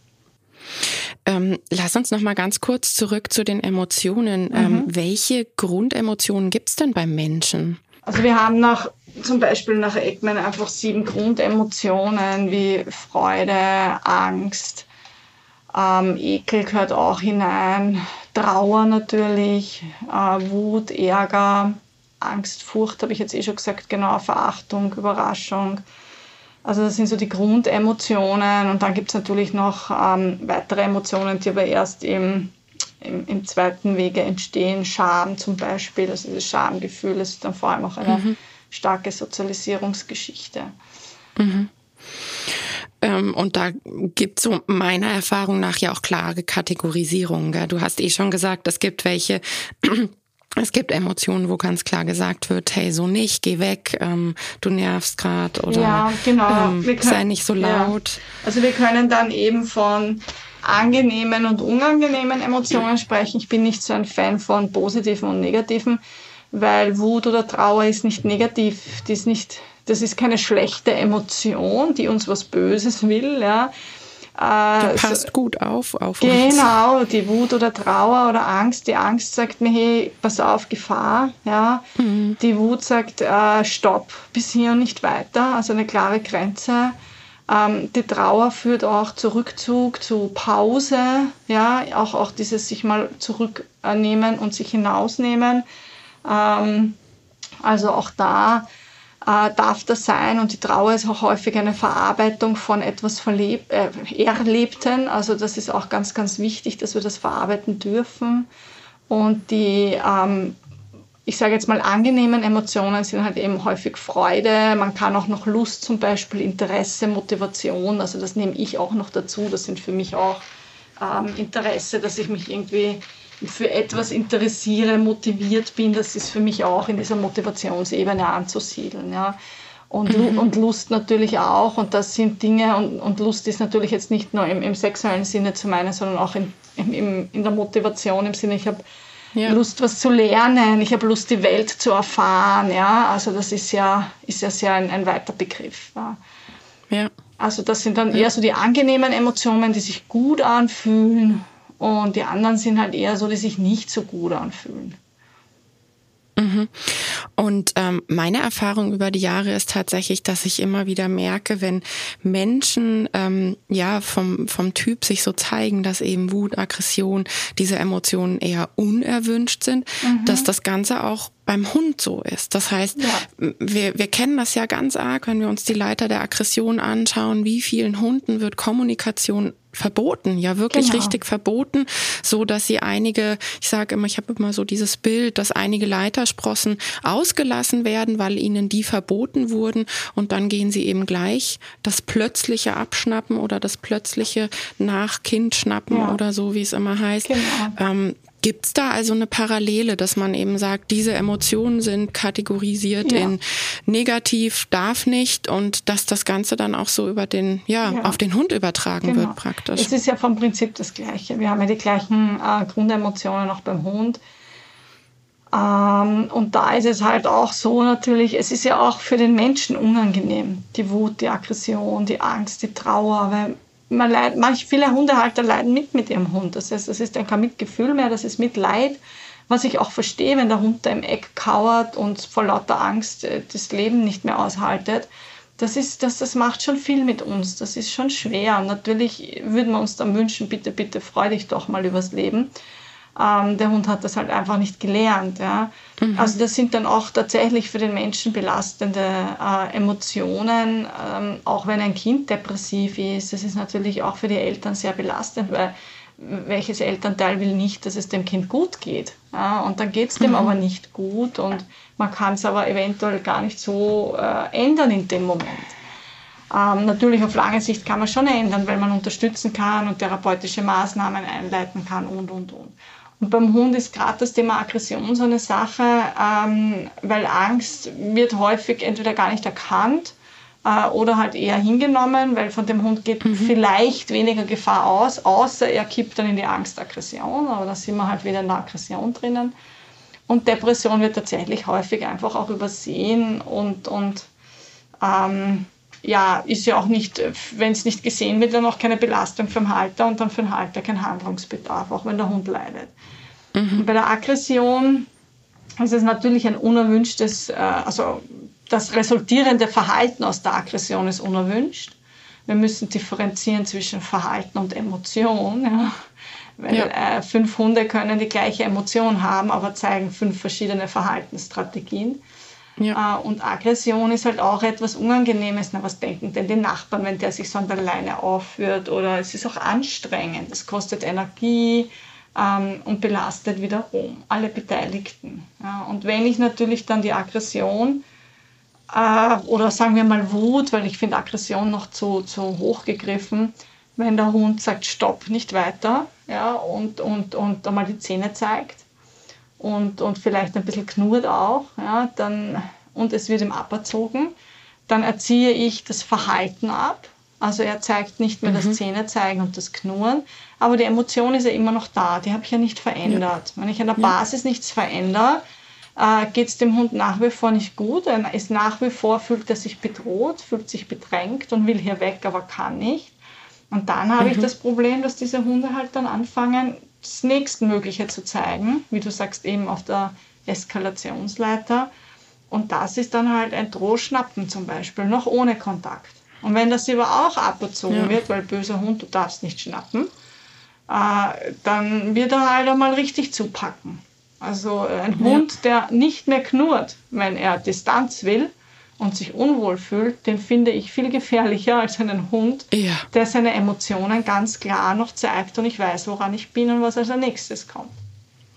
Ähm, lass uns noch mal ganz kurz zurück zu den Emotionen. Mhm. Ähm, welche Grundemotionen gibt es denn beim Menschen? Also wir haben nach, zum Beispiel nach Ekman einfach sieben Grundemotionen wie Freude, Angst, ähm, Ekel gehört auch hinein, Trauer natürlich, äh, Wut, Ärger, Angst, Furcht, habe ich jetzt eh schon gesagt, genau, Verachtung, Überraschung. Also das sind so die Grundemotionen und dann gibt es natürlich noch ähm, weitere Emotionen, die aber erst im, im, im, zweiten Wege entstehen. Scham zum Beispiel, also das Schamgefühl ist dann vor allem auch eine mhm. starke Sozialisierungsgeschichte. Mhm. Ähm, und da gibt so meiner Erfahrung nach ja auch klare Kategorisierungen. Gell? Du hast eh schon gesagt, es gibt welche, es gibt Emotionen, wo ganz klar gesagt wird, hey, so nicht, geh weg, ähm, du nervst gerade oder ja, genau. ähm, können, sei nicht so laut. Ja. Also wir können dann eben von angenehmen und unangenehmen Emotionen sprechen. Ich bin nicht so ein Fan von positiven und negativen, weil Wut oder Trauer ist nicht negativ, die ist nicht, das ist keine schlechte Emotion, die uns was Böses will, ja äh, passt so, gut auf, auf Genau, die Wut oder Trauer oder Angst. Die Angst sagt mir, hey, pass auf, Gefahr. Ja. Mhm. Die Wut sagt, äh, stopp, bis hier und nicht weiter. Also eine klare Grenze. Ähm, die Trauer führt auch zu Rückzug, zu Pause. Ja, auch, auch dieses sich mal zurücknehmen und sich hinausnehmen. Ähm, also auch da äh, darf das sein. Und die Trauer ist auch häufig eine Verarbeitung von etwas Verleb äh, Erlebten. Also das ist auch ganz, ganz wichtig, dass wir das verarbeiten dürfen. Und die, ähm, ich sage jetzt mal, angenehmen Emotionen sind halt eben häufig Freude. Man kann auch noch Lust zum Beispiel, Interesse, Motivation. Also das nehme ich auch noch dazu. Das sind für mich auch ähm, Interesse, dass ich mich irgendwie für etwas interessiere, motiviert bin, das ist für mich auch in dieser Motivationsebene anzusiedeln. Ja. Und, mhm. und Lust natürlich auch. Und das sind Dinge, und, und Lust ist natürlich jetzt nicht nur im, im sexuellen Sinne zu meinen, sondern auch in, im, in der Motivation im Sinne, ich habe ja. Lust, was zu lernen, ich habe Lust, die Welt zu erfahren. Ja. Also das ist ja, ist ja sehr ein, ein weiter Begriff. Ja. ja. Also das sind dann eher so die angenehmen Emotionen, die sich gut anfühlen und die anderen sind halt eher so, die sich nicht so gut anfühlen. Mhm. Und ähm, meine Erfahrung über die Jahre ist tatsächlich, dass ich immer wieder merke, wenn Menschen ähm, ja vom vom Typ sich so zeigen, dass eben Wut, Aggression, diese Emotionen eher unerwünscht sind, mhm. dass das Ganze auch beim Hund so ist. Das heißt, ja. wir, wir kennen das ja ganz arg, wenn wir uns die Leiter der Aggression anschauen, wie vielen Hunden wird Kommunikation verboten, ja wirklich genau. richtig verboten, so dass sie einige, ich sage immer, ich habe immer so dieses Bild, dass einige Leitersprossen ausgelassen werden, weil ihnen die verboten wurden und dann gehen sie eben gleich das plötzliche Abschnappen oder das plötzliche nach Kind schnappen ja. oder so, wie es immer heißt. Genau. Ähm, Gibt es da also eine Parallele, dass man eben sagt, diese Emotionen sind kategorisiert ja. in negativ, darf nicht und dass das Ganze dann auch so über den, ja, ja. auf den Hund übertragen genau. wird praktisch? Es ist ja vom Prinzip das Gleiche. Wir haben ja die gleichen äh, Grundemotionen auch beim Hund. Ähm, und da ist es halt auch so natürlich, es ist ja auch für den Menschen unangenehm. Die Wut, die Aggression, die Angst, die Trauer, weil man leid, manch, viele Hundehalter leiden mit mit ihrem Hund. Das heißt, das ist dann kein Mitgefühl mehr, das ist Mitleid, was ich auch verstehe, wenn der Hund da im Eck kauert und vor lauter Angst äh, das Leben nicht mehr aushaltet. Das, ist, das, das macht schon viel mit uns, das ist schon schwer. Natürlich würden wir uns dann wünschen, bitte, bitte freu dich doch mal übers Leben. Ähm, der Hund hat das halt einfach nicht gelernt. Ja. Mhm. Also das sind dann auch tatsächlich für den Menschen belastende äh, Emotionen, ähm, auch wenn ein Kind depressiv ist. Das ist natürlich auch für die Eltern sehr belastend, weil welches Elternteil will nicht, dass es dem Kind gut geht. Ja, und dann geht es dem mhm. aber nicht gut und man kann es aber eventuell gar nicht so äh, ändern in dem Moment. Ähm, natürlich auf lange Sicht kann man schon ändern, weil man unterstützen kann und therapeutische Maßnahmen einleiten kann und, und, und. Und beim Hund ist gerade das Thema Aggression so eine Sache, ähm, weil Angst wird häufig entweder gar nicht erkannt äh, oder halt eher hingenommen, weil von dem Hund geht mhm. vielleicht weniger Gefahr aus, außer er kippt dann in die Angst-Aggression, aber da sind wir halt wieder in der Aggression drinnen. Und Depression wird tatsächlich häufig einfach auch übersehen und, und ähm, ja, ist ja auch nicht, wenn es nicht gesehen wird, dann auch keine Belastung für den Halter und dann für den Halter kein Handlungsbedarf, auch wenn der Hund leidet. Mhm. Bei der Aggression ist es natürlich ein unerwünschtes, äh, also das resultierende Verhalten aus der Aggression ist unerwünscht. Wir müssen differenzieren zwischen Verhalten und Emotion. Ja. Weil ja. äh, fünf Hunde können die gleiche Emotion haben, aber zeigen fünf verschiedene Verhaltensstrategien. Ja. Äh, und Aggression ist halt auch etwas Unangenehmes. Na, was denken denn die Nachbarn, wenn der sich so an der Leine aufführt? Oder es ist auch anstrengend. Es kostet Energie ähm, und belastet wiederum alle Beteiligten. Ja, und wenn ich natürlich dann die Aggression äh, oder sagen wir mal Wut, weil ich finde Aggression noch zu, zu hoch gegriffen, wenn der Hund sagt, stopp, nicht weiter, ja, und, und, und einmal die Zähne zeigt, und, und vielleicht ein bisschen knurrt auch, ja, dann, und es wird ihm aberzogen, dann erziehe ich das Verhalten ab. Also er zeigt nicht mehr mhm. das Zähnezeigen und das Knurren, aber die Emotion ist ja immer noch da, die habe ich ja nicht verändert. Ja. Wenn ich an der Basis ja. nichts verändere, äh, geht es dem Hund nach wie vor nicht gut. Er ist nach wie vor, fühlt er sich bedroht, fühlt sich bedrängt und will hier weg, aber kann nicht. Und dann habe mhm. ich das Problem, dass diese Hunde halt dann anfangen, das Nächstmögliche zu zeigen, wie du sagst, eben auf der Eskalationsleiter. Und das ist dann halt ein Drohschnappen zum Beispiel, noch ohne Kontakt. Und wenn das aber auch abgezogen ja. wird, weil böser Hund, du darfst nicht schnappen, äh, dann wird er halt einmal richtig zupacken. Also ein Hund, der nicht mehr knurrt, wenn er Distanz will, und sich unwohl fühlt, den finde ich viel gefährlicher als einen Hund, ja. der seine Emotionen ganz klar noch zeigt und ich weiß, woran ich bin und was als nächstes kommt.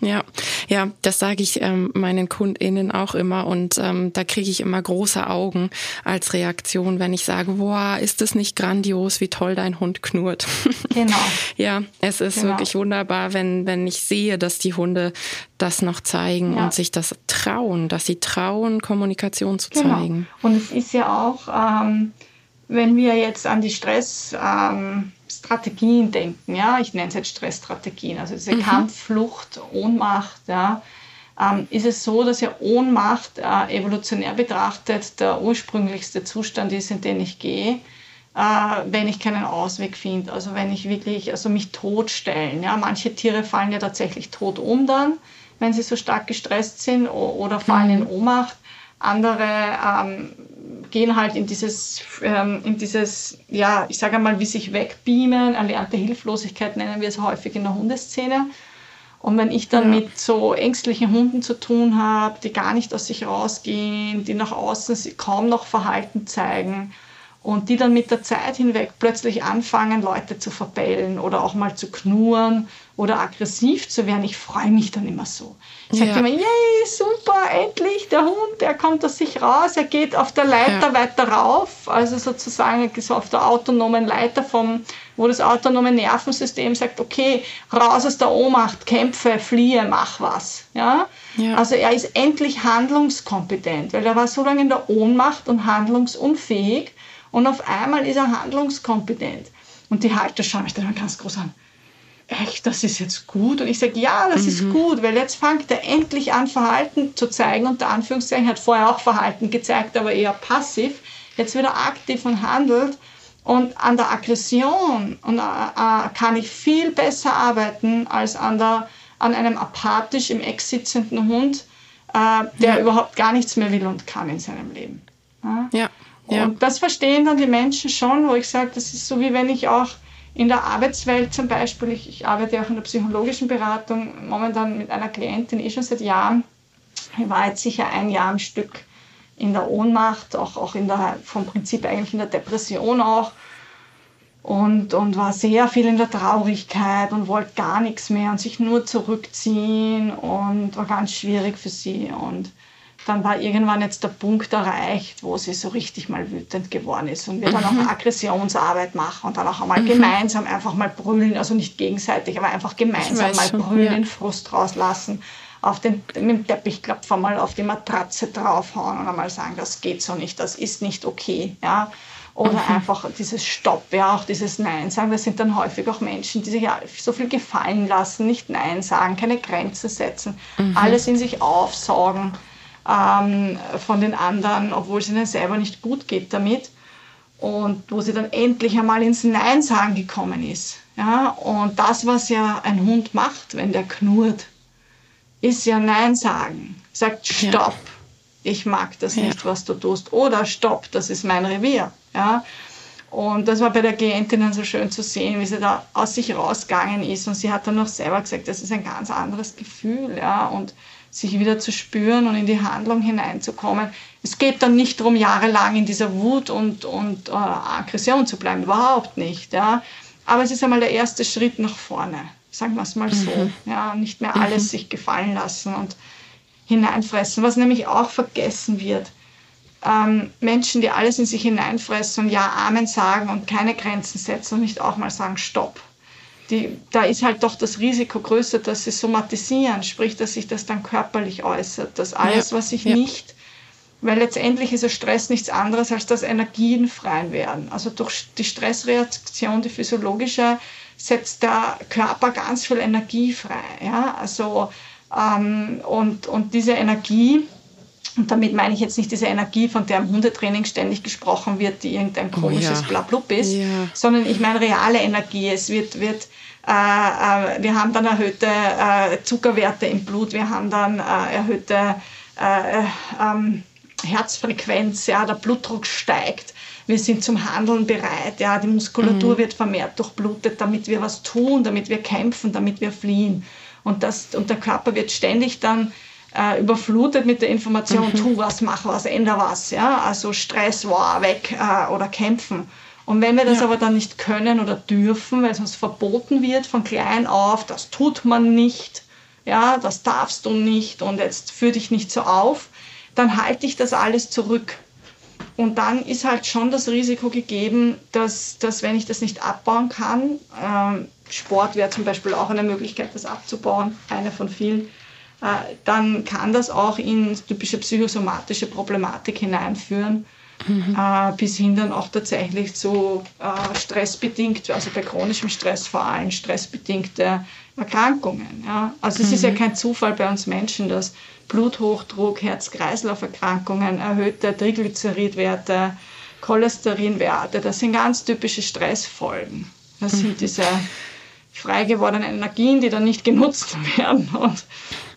Ja, ja, das sage ich ähm, meinen KundInnen auch immer und ähm, da kriege ich immer große Augen als Reaktion, wenn ich sage, boah, ist es nicht grandios, wie toll dein Hund knurrt. Genau. ja, es ist genau. wirklich wunderbar, wenn, wenn ich sehe, dass die Hunde das noch zeigen ja. und sich das trauen, dass sie trauen, Kommunikation zu genau. zeigen. Und es ist ja auch, ähm, wenn wir jetzt an die Stress... Ähm, Strategien denken, ja, ich nenne es jetzt Stressstrategien, also diese mhm. Kampf, Flucht, Ohnmacht, ja, ähm, ist es so, dass ja Ohnmacht äh, evolutionär betrachtet der ursprünglichste Zustand ist, in den ich gehe, äh, wenn ich keinen Ausweg finde, also wenn ich wirklich, also mich totstellen, ja, manche Tiere fallen ja tatsächlich tot um dann, wenn sie so stark gestresst sind oder fallen in Ohnmacht. Andere ähm, gehen halt in dieses, ähm, in dieses, ja, ich sage mal, wie sich wegbeamen, erlernte Hilflosigkeit nennen wir es häufig in der Hundeszene. Und wenn ich dann ja. mit so ängstlichen Hunden zu tun habe, die gar nicht aus sich rausgehen, die nach außen kaum noch Verhalten zeigen, und die dann mit der Zeit hinweg plötzlich anfangen, Leute zu verbellen oder auch mal zu knurren oder aggressiv zu werden. Ich freue mich dann immer so. Ich sage ja. immer, yay, super, endlich, der Hund, der kommt aus sich raus, er geht auf der Leiter ja. weiter rauf, also sozusagen so auf der autonomen Leiter, vom, wo das autonome Nervensystem sagt, okay, raus aus der Ohnmacht, kämpfe, fliehe, mach was. Ja? ja? Also er ist endlich handlungskompetent, weil er war so lange in der Ohnmacht und handlungsunfähig, und auf einmal ist er handlungskompetent. Und die Halter schauen mich dann ganz groß an. Echt, das ist jetzt gut? Und ich sage, ja, das mhm. ist gut, weil jetzt fängt er endlich an, Verhalten zu zeigen. Unter Anführungszeichen hat vorher auch Verhalten gezeigt, aber eher passiv. Jetzt wird er aktiv und handelt. Und an der Aggression und, äh, äh, kann ich viel besser arbeiten als an, der, an einem apathisch im Eck sitzenden Hund, äh, der ja. überhaupt gar nichts mehr will und kann in seinem Leben. Ja. ja. Ja. Und das verstehen dann die Menschen schon, wo ich sage, das ist so wie wenn ich auch in der Arbeitswelt zum Beispiel, ich, ich arbeite auch in der psychologischen Beratung, momentan mit einer Klientin eh schon seit Jahren. Ich war jetzt sicher ein Jahr am Stück in der Ohnmacht, auch, auch in der, vom Prinzip eigentlich in der Depression auch. Und, und war sehr viel in der Traurigkeit und wollte gar nichts mehr und sich nur zurückziehen und war ganz schwierig für sie. Und dann war irgendwann jetzt der Punkt erreicht, wo sie so richtig mal wütend geworden ist und wir mhm. dann auch mhm. Aggressionsarbeit machen und dann auch einmal mhm. gemeinsam einfach mal brüllen, also nicht gegenseitig, aber einfach gemeinsam mal schon, brüllen, ja. den Frust rauslassen, auf den, mit dem Teppichklopfer mal auf die Matratze draufhauen und einmal sagen, das geht so nicht, das ist nicht okay, ja. Oder mhm. einfach dieses Stopp, ja, auch dieses Nein sagen. Das sind dann häufig auch Menschen, die sich ja so viel gefallen lassen, nicht Nein sagen, keine Grenzen setzen, mhm. alles in sich aufsaugen ähm, von den anderen, obwohl es ihnen selber nicht gut geht damit. Und wo sie dann endlich einmal ins Nein sagen gekommen ist. Ja? Und das, was ja ein Hund macht, wenn der knurrt, ist ja Nein sagen. Sagt Stopp, ja. ich mag das ja. nicht, was du tust. Oder Stopp, das ist mein Revier. Ja? Und das war bei der Klientin dann so schön zu sehen, wie sie da aus sich rausgegangen ist. Und sie hat dann noch selber gesagt, das ist ein ganz anderes Gefühl. Ja? Und sich wieder zu spüren und in die Handlung hineinzukommen. Es geht dann nicht darum, jahrelang in dieser Wut und, und äh, Aggression zu bleiben, überhaupt nicht. Ja. Aber es ist einmal der erste Schritt nach vorne, sagen wir es mal so. Mhm. Ja, nicht mehr alles mhm. sich gefallen lassen und hineinfressen. Was nämlich auch vergessen wird, ähm, Menschen, die alles in sich hineinfressen und Ja, Amen sagen und keine Grenzen setzen und nicht auch mal sagen, Stopp die, da ist halt doch das Risiko größer, dass sie somatisieren, sprich, dass sich das dann körperlich äußert, dass alles, ja. was sich ja. nicht, weil letztendlich ist der Stress nichts anderes, als dass Energien frei werden. Also durch die Stressreaktion, die physiologische, setzt der Körper ganz viel Energie frei. Ja? Also, ähm, und, und diese Energie, und damit meine ich jetzt nicht diese Energie, von der im Hundetraining ständig gesprochen wird, die irgendein komisches oh ja. Blablub ist, ja. sondern ich meine reale Energie. Es wird, wird äh, äh, wir haben dann erhöhte äh, Zuckerwerte im Blut, wir haben dann äh, erhöhte äh, ähm, Herzfrequenz, ja, der Blutdruck steigt. Wir sind zum Handeln bereit, ja, die Muskulatur mhm. wird vermehrt durchblutet, damit wir was tun, damit wir kämpfen, damit wir fliehen. Und, das, und der Körper wird ständig dann äh, überflutet mit der Information, mhm. tu was, mach was, änder was. Ja? Also Stress, wow, weg äh, oder kämpfen. Und wenn wir das ja. aber dann nicht können oder dürfen, weil es uns verboten wird von klein auf, das tut man nicht, ja, das darfst du nicht und jetzt führ dich nicht so auf, dann halte ich das alles zurück. Und dann ist halt schon das Risiko gegeben, dass, dass wenn ich das nicht abbauen kann, ähm, Sport wäre zum Beispiel auch eine Möglichkeit, das abzubauen, eine von vielen, dann kann das auch in typische psychosomatische Problematik hineinführen. Mhm. Äh, bis hin dann auch tatsächlich zu äh, stressbedingt, also bei chronischem Stress vor allem stressbedingte Erkrankungen. Ja? Also es mhm. ist ja mhm. kein Zufall bei uns Menschen, dass Bluthochdruck, Herz-Kreislauf-Erkrankungen, erhöhte Triglyceridwerte, Cholesterinwerte, das sind ganz typische Stressfolgen. Das mhm. sind diese frei gewordenen Energien, die dann nicht genutzt werden. Und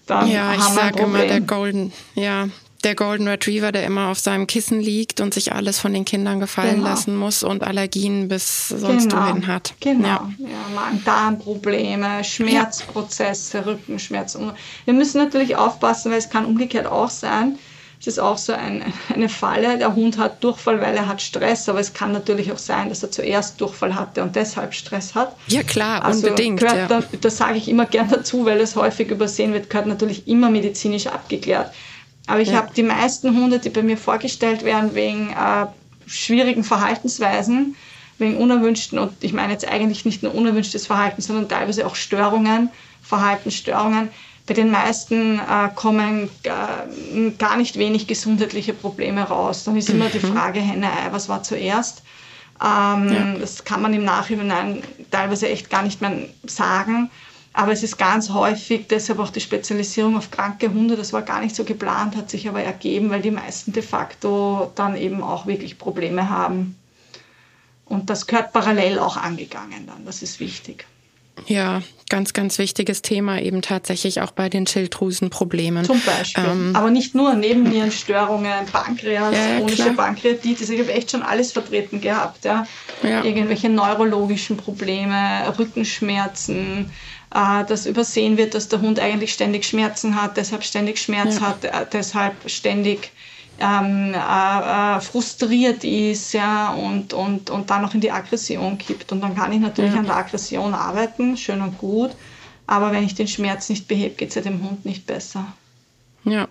dann ja, ich sage immer der Golden, ja, der Golden Retriever, der immer auf seinem Kissen liegt und sich alles von den Kindern gefallen genau. lassen muss und Allergien bis sonst genau. wohin hat. Genau. Ja. ja Magen-Darm-Probleme, Schmerzprozesse, ja. Rückenschmerzen. Wir müssen natürlich aufpassen, weil es kann umgekehrt auch sein. Es ist auch so ein, eine Falle. Der Hund hat Durchfall, weil er hat Stress, aber es kann natürlich auch sein, dass er zuerst Durchfall hatte und deshalb Stress hat. Ja klar, also unbedingt. Gehört, ja. da, das sage ich immer gern dazu, weil es häufig übersehen wird, gehört natürlich immer medizinisch abgeklärt. Aber ich ja. habe die meisten Hunde, die bei mir vorgestellt werden, wegen äh, schwierigen Verhaltensweisen, wegen unerwünschten, und ich meine jetzt eigentlich nicht nur unerwünschtes Verhalten, sondern teilweise auch Störungen, Verhaltensstörungen. Bei den meisten äh, kommen äh, gar nicht wenig gesundheitliche Probleme raus. Dann ist immer mhm. die Frage, Henne, Ei, was war zuerst? Ähm, ja. Das kann man im Nachhinein teilweise echt gar nicht mehr sagen. Aber es ist ganz häufig, deshalb auch die Spezialisierung auf kranke Hunde, das war gar nicht so geplant, hat sich aber ergeben, weil die meisten de facto dann eben auch wirklich Probleme haben. Und das gehört parallel auch angegangen dann, das ist wichtig. Ja, ganz, ganz wichtiges Thema eben tatsächlich auch bei den Schilddrüsenproblemen. Zum Beispiel. Ähm, Aber nicht nur Nebennierenstörungen, Pankreas, ja, chronische Pankreatitis. Ich habe echt schon alles vertreten gehabt. Ja. ja. Irgendwelche neurologischen Probleme, Rückenschmerzen, äh, dass übersehen wird, dass der Hund eigentlich ständig Schmerzen hat, deshalb ständig Schmerz ja. hat, äh, deshalb ständig ähm, äh, äh, frustriert ist ja, und, und, und dann noch in die Aggression kippt. Und dann kann ich natürlich ja. an der Aggression arbeiten, schön und gut. Aber wenn ich den Schmerz nicht behebe, geht es ja dem Hund nicht besser. Ja.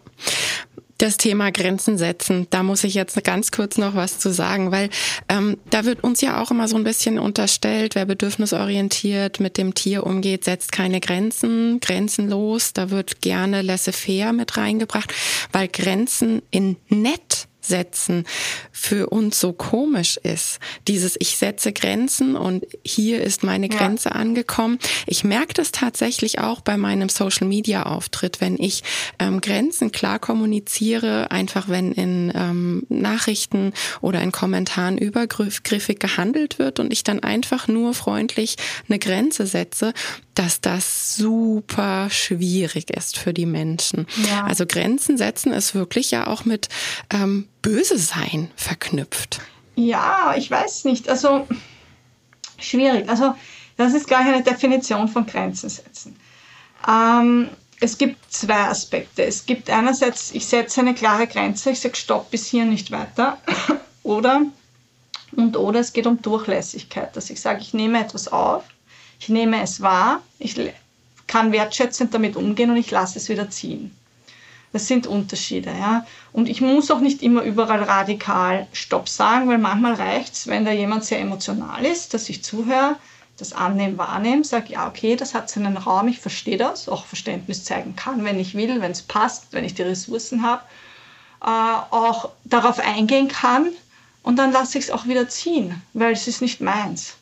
Das Thema Grenzen setzen, da muss ich jetzt ganz kurz noch was zu sagen, weil ähm, da wird uns ja auch immer so ein bisschen unterstellt, wer bedürfnisorientiert mit dem Tier umgeht, setzt keine Grenzen, grenzenlos. Da wird gerne laissez-faire mit reingebracht, weil Grenzen in nett setzen für uns so komisch ist. Dieses Ich setze Grenzen und hier ist meine Grenze ja. angekommen. Ich merke das tatsächlich auch bei meinem Social Media Auftritt, wenn ich ähm, Grenzen klar kommuniziere, einfach wenn in ähm, Nachrichten oder in Kommentaren übergriffig gehandelt wird und ich dann einfach nur freundlich eine Grenze setze, dass das super schwierig ist für die Menschen. Ja. Also Grenzen setzen ist wirklich ja auch mit ähm, Böse sein verknüpft. Ja, ich weiß nicht. Also schwierig. Also das ist gleich eine Definition von Grenzen setzen. Ähm, es gibt zwei Aspekte. Es gibt einerseits, ich setze eine klare Grenze, ich sage Stopp bis hier nicht weiter. oder und oder es geht um Durchlässigkeit, dass ich sage, ich nehme etwas auf ich nehme es wahr, ich kann wertschätzend damit umgehen und ich lasse es wieder ziehen. Das sind Unterschiede. Ja? Und ich muss auch nicht immer überall radikal Stopp sagen, weil manchmal reicht es, wenn da jemand sehr emotional ist, dass ich zuhöre, das annehme, wahrnehme, sage, ja, okay, das hat seinen Raum, ich verstehe das, auch Verständnis zeigen kann, wenn ich will, wenn es passt, wenn ich die Ressourcen habe, äh, auch darauf eingehen kann und dann lasse ich es auch wieder ziehen, weil es ist nicht meins.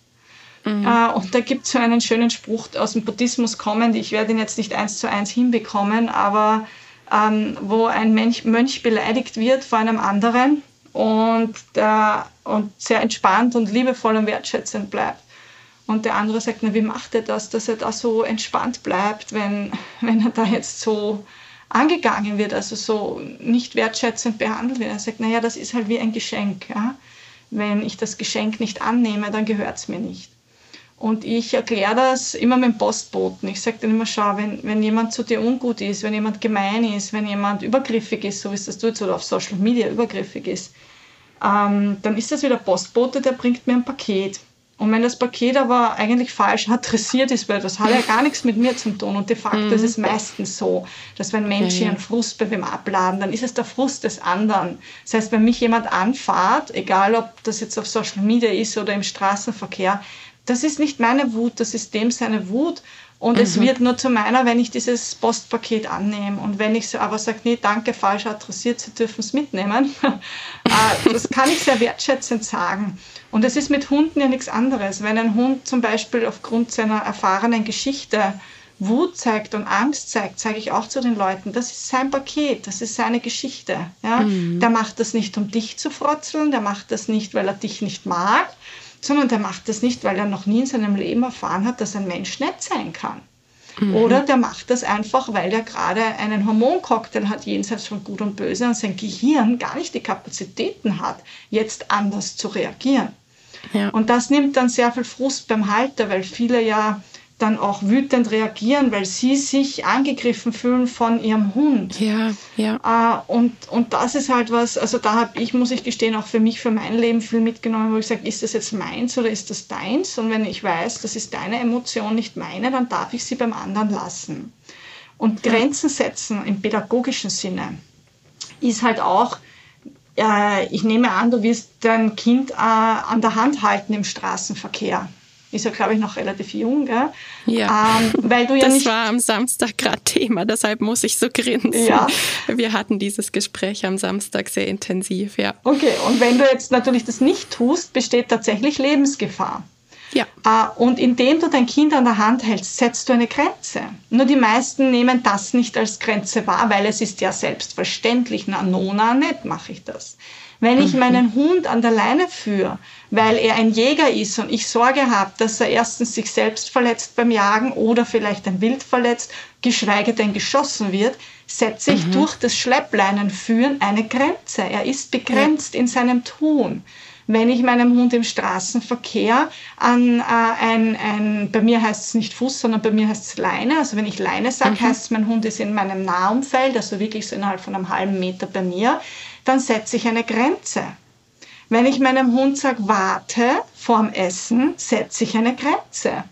Mhm. Äh, und da gibt es so einen schönen Spruch aus dem Buddhismus kommend, ich werde ihn jetzt nicht eins zu eins hinbekommen, aber ähm, wo ein Mönch, Mönch beleidigt wird vor einem anderen und, der, und sehr entspannt und liebevoll und wertschätzend bleibt. Und der andere sagt, na, wie macht er das, dass er da so entspannt bleibt, wenn, wenn er da jetzt so angegangen wird, also so nicht wertschätzend behandelt wird. Er sagt, naja, das ist halt wie ein Geschenk. Ja? Wenn ich das Geschenk nicht annehme, dann gehört es mir nicht. Und ich erkläre das immer mit dem Postboten. Ich sage dann immer, schau, wenn, wenn jemand zu dir ungut ist, wenn jemand gemein ist, wenn jemand übergriffig ist, so wie es das du jetzt oder auf Social Media übergriffig ist, ähm, dann ist das wieder Postbote, der bringt mir ein Paket. Und wenn das Paket aber eigentlich falsch adressiert ist, weil das hat ja gar nichts mit mir zu tun. Und de facto mhm. ist es meistens so, dass wenn Menschen ihren Frust bei wem abladen, dann ist es der Frust des anderen. Das heißt, wenn mich jemand anfahrt, egal ob das jetzt auf Social Media ist oder im Straßenverkehr, das ist nicht meine Wut, das ist dem seine Wut. Und mhm. es wird nur zu meiner, wenn ich dieses Postpaket annehme. Und wenn ich so aber sage, nee, danke, falsch adressiert, Sie dürfen es mitnehmen, äh, das kann ich sehr wertschätzend sagen. Und es ist mit Hunden ja nichts anderes. Wenn ein Hund zum Beispiel aufgrund seiner erfahrenen Geschichte Wut zeigt und Angst zeigt, sage ich auch zu den Leuten, das ist sein Paket, das ist seine Geschichte. Ja? Mhm. Der macht das nicht, um dich zu frotzeln, der macht das nicht, weil er dich nicht mag, sondern der macht das nicht, weil er noch nie in seinem Leben erfahren hat, dass ein Mensch nett sein kann. Mhm. Oder der macht das einfach, weil er gerade einen Hormoncocktail hat, jenseits von Gut und Böse, und sein Gehirn gar nicht die Kapazitäten hat, jetzt anders zu reagieren. Ja. Und das nimmt dann sehr viel Frust beim Halter, weil viele ja dann auch wütend reagieren, weil sie sich angegriffen fühlen von ihrem Hund. Ja, ja. Äh, und, und das ist halt was, also da habe ich, muss ich gestehen, auch für mich, für mein Leben viel mitgenommen, wo ich sage, ist das jetzt meins oder ist das deins? Und wenn ich weiß, das ist deine Emotion, nicht meine, dann darf ich sie beim anderen lassen. Und Grenzen setzen im pädagogischen Sinne ist halt auch, äh, ich nehme an, du wirst dein Kind äh, an der Hand halten im Straßenverkehr ist ja, glaube ich, noch relativ jung, gell? Ja. Ähm, weil du ja das nicht war am Samstag gerade Thema, deshalb muss ich so grinsen. Ja. Wir hatten dieses Gespräch am Samstag sehr intensiv, ja. Okay, und wenn du jetzt natürlich das nicht tust, besteht tatsächlich Lebensgefahr. Ja. Äh, und indem du dein Kind an der Hand hältst, setzt du eine Grenze. Nur die meisten nehmen das nicht als Grenze wahr, weil es ist ja selbstverständlich. Na, nona, nicht mache ich das. Wenn ich mhm. meinen Hund an der Leine führe, weil er ein Jäger ist und ich Sorge habe, dass er erstens sich selbst verletzt beim Jagen oder vielleicht ein Wild verletzt, geschweige denn geschossen wird, setze ich mhm. durch das Schleppleinenführen eine Grenze. Er ist begrenzt ja. in seinem Tun wenn ich meinem Hund im Straßenverkehr an äh, ein, ein, bei mir heißt es nicht Fuß, sondern bei mir heißt es Leine. Also wenn ich Leine sage, mhm. heißt es, mein Hund ist in meinem Nahumfeld, also wirklich so innerhalb von einem halben Meter bei mir dann setze ich eine Grenze. Wenn ich meinem Hund sage, warte vorm Essen, setze ich eine Grenze.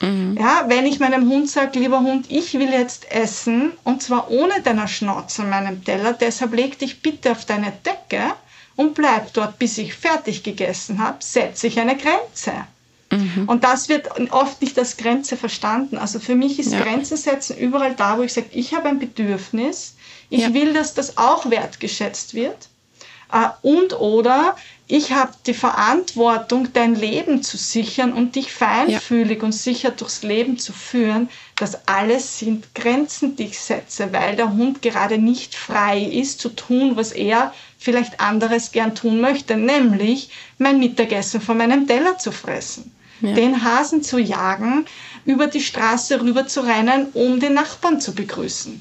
Mhm. Ja, wenn ich meinem Hund sage, lieber Hund, ich will jetzt essen und zwar ohne deiner Schnauze an meinem Teller, deshalb leg dich bitte auf deine Decke und bleib dort, bis ich fertig gegessen habe, setze ich eine Grenze. Mhm. Und das wird oft nicht als Grenze verstanden. Also für mich ist ja. Grenzen setzen überall da, wo ich sage, ich habe ein Bedürfnis, ich ja. will, dass das auch wertgeschätzt wird. Äh, und oder ich habe die Verantwortung, dein Leben zu sichern und dich feinfühlig ja. und sicher durchs Leben zu führen. Das alles sind Grenzen, die ich setze, weil der Hund gerade nicht frei ist zu tun, was er vielleicht anderes gern tun möchte, nämlich mein Mittagessen von meinem Teller zu fressen. Ja. Den Hasen zu jagen, über die Straße rüber zu rennen, um den Nachbarn zu begrüßen.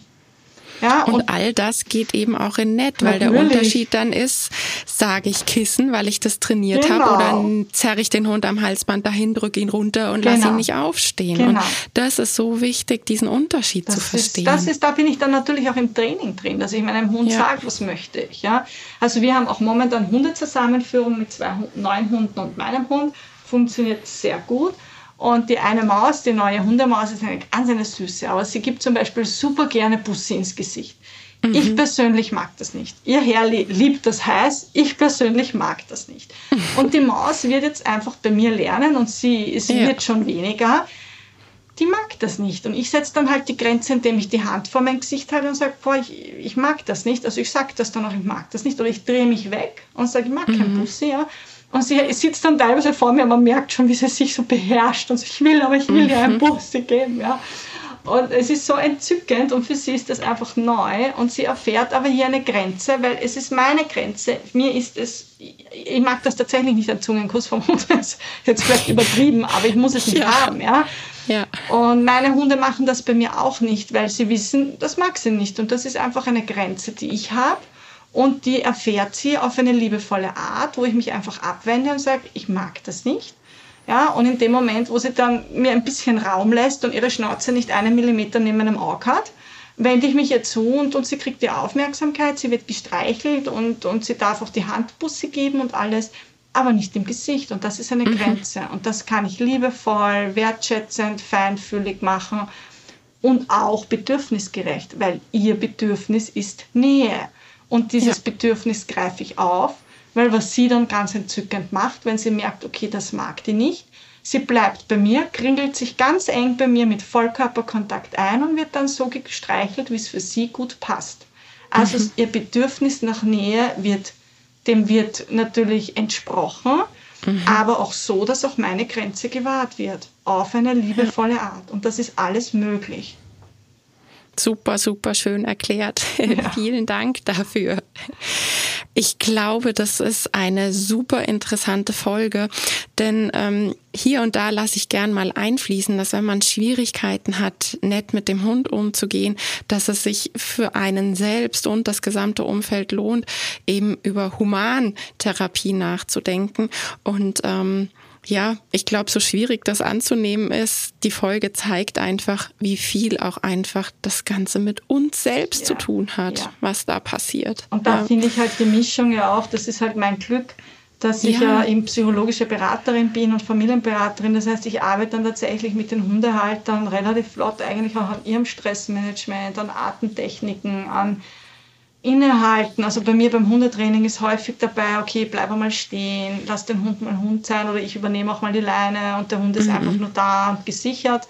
Ja, und, und, all das geht eben auch in nett, weil der Unterschied dann ist, sage ich Kissen, weil ich das trainiert genau. habe, oder zerre ich den Hund am Halsband dahin, drücke ihn runter und genau. lasse ihn nicht aufstehen. Genau. Und das ist so wichtig, diesen Unterschied das zu verstehen. Ist, das ist, da bin ich dann natürlich auch im Training drin, dass ich meinem Hund ja. sage, was möchte ich. Ja? Also wir haben auch momentan Hundezusammenführung mit zwei neuen Hunden und meinem Hund. Funktioniert sehr gut. Und die eine Maus, die neue Hundemaus, ist eine ganz eine süße, aber sie gibt zum Beispiel super gerne Busse ins Gesicht. Mhm. Ich persönlich mag das nicht. Ihr Herr liebt das heiß, ich persönlich mag das nicht. Und die Maus wird jetzt einfach bei mir lernen und sie, sie ja. wird schon weniger. Die mag das nicht. Und ich setze dann halt die Grenze, indem ich die Hand vor mein Gesicht halte und sage, boah, ich, ich mag das nicht. Also ich sage das dann auch, ich mag das nicht. Oder ich drehe mich weg und sage, ich mag mhm. kein Busse. Ja. Und sie sitzt dann teilweise vor mir, man merkt schon, wie sie sich so beherrscht und so, ich will, aber ich will ja ein Busse mhm. geben. Ja. Und es ist so entzückend und für sie ist das einfach neu und sie erfährt aber hier eine Grenze, weil es ist meine Grenze. Mir ist es, ich mag das tatsächlich nicht, ein Zungenkuss vom Hund, das ist jetzt vielleicht übertrieben, aber ich muss es nicht ja. haben. Ja. Ja. Und meine Hunde machen das bei mir auch nicht, weil sie wissen, das mag sie nicht. Und das ist einfach eine Grenze, die ich habe. Und die erfährt sie auf eine liebevolle Art, wo ich mich einfach abwende und sage, ich mag das nicht. Ja, und in dem Moment, wo sie dann mir ein bisschen Raum lässt und ihre Schnauze nicht einen Millimeter neben meinem Auge hat, wende ich mich ihr zu und, und sie kriegt die Aufmerksamkeit, sie wird gestreichelt und, und sie darf auch die Handbusse geben und alles, aber nicht im Gesicht. Und das ist eine mhm. Grenze. Und das kann ich liebevoll, wertschätzend, feinfühlig machen und auch bedürfnisgerecht, weil ihr Bedürfnis ist Nähe. Und dieses ja. Bedürfnis greife ich auf, weil was sie dann ganz entzückend macht, wenn sie merkt, okay, das mag die nicht, sie bleibt bei mir, kringelt sich ganz eng bei mir mit Vollkörperkontakt ein und wird dann so gestreichelt, wie es für sie gut passt. Also mhm. ihr Bedürfnis nach Nähe wird, dem wird natürlich entsprochen, mhm. aber auch so, dass auch meine Grenze gewahrt wird, auf eine liebevolle Art. Und das ist alles möglich. Super, super schön erklärt. Ja. Vielen Dank dafür. Ich glaube, das ist eine super interessante Folge, denn ähm, hier und da lasse ich gern mal einfließen, dass wenn man Schwierigkeiten hat, nett mit dem Hund umzugehen, dass es sich für einen selbst und das gesamte Umfeld lohnt, eben über Humantherapie nachzudenken und ähm, ja, ich glaube, so schwierig das anzunehmen ist, die Folge zeigt einfach, wie viel auch einfach das Ganze mit uns selbst ja, zu tun hat, ja. was da passiert. Und da ja. finde ich halt die Mischung ja auch, das ist halt mein Glück, dass ich ja. ja eben psychologische Beraterin bin und Familienberaterin. Das heißt, ich arbeite dann tatsächlich mit den Hundehaltern relativ flott eigentlich auch an ihrem Stressmanagement, an Artentechniken, an innehalten. Also bei mir beim Hundetraining ist häufig dabei, okay, bleib einmal stehen, lass den Hund mal Hund sein oder ich übernehme auch mal die Leine und der Hund ist mhm. einfach nur da und gesichert.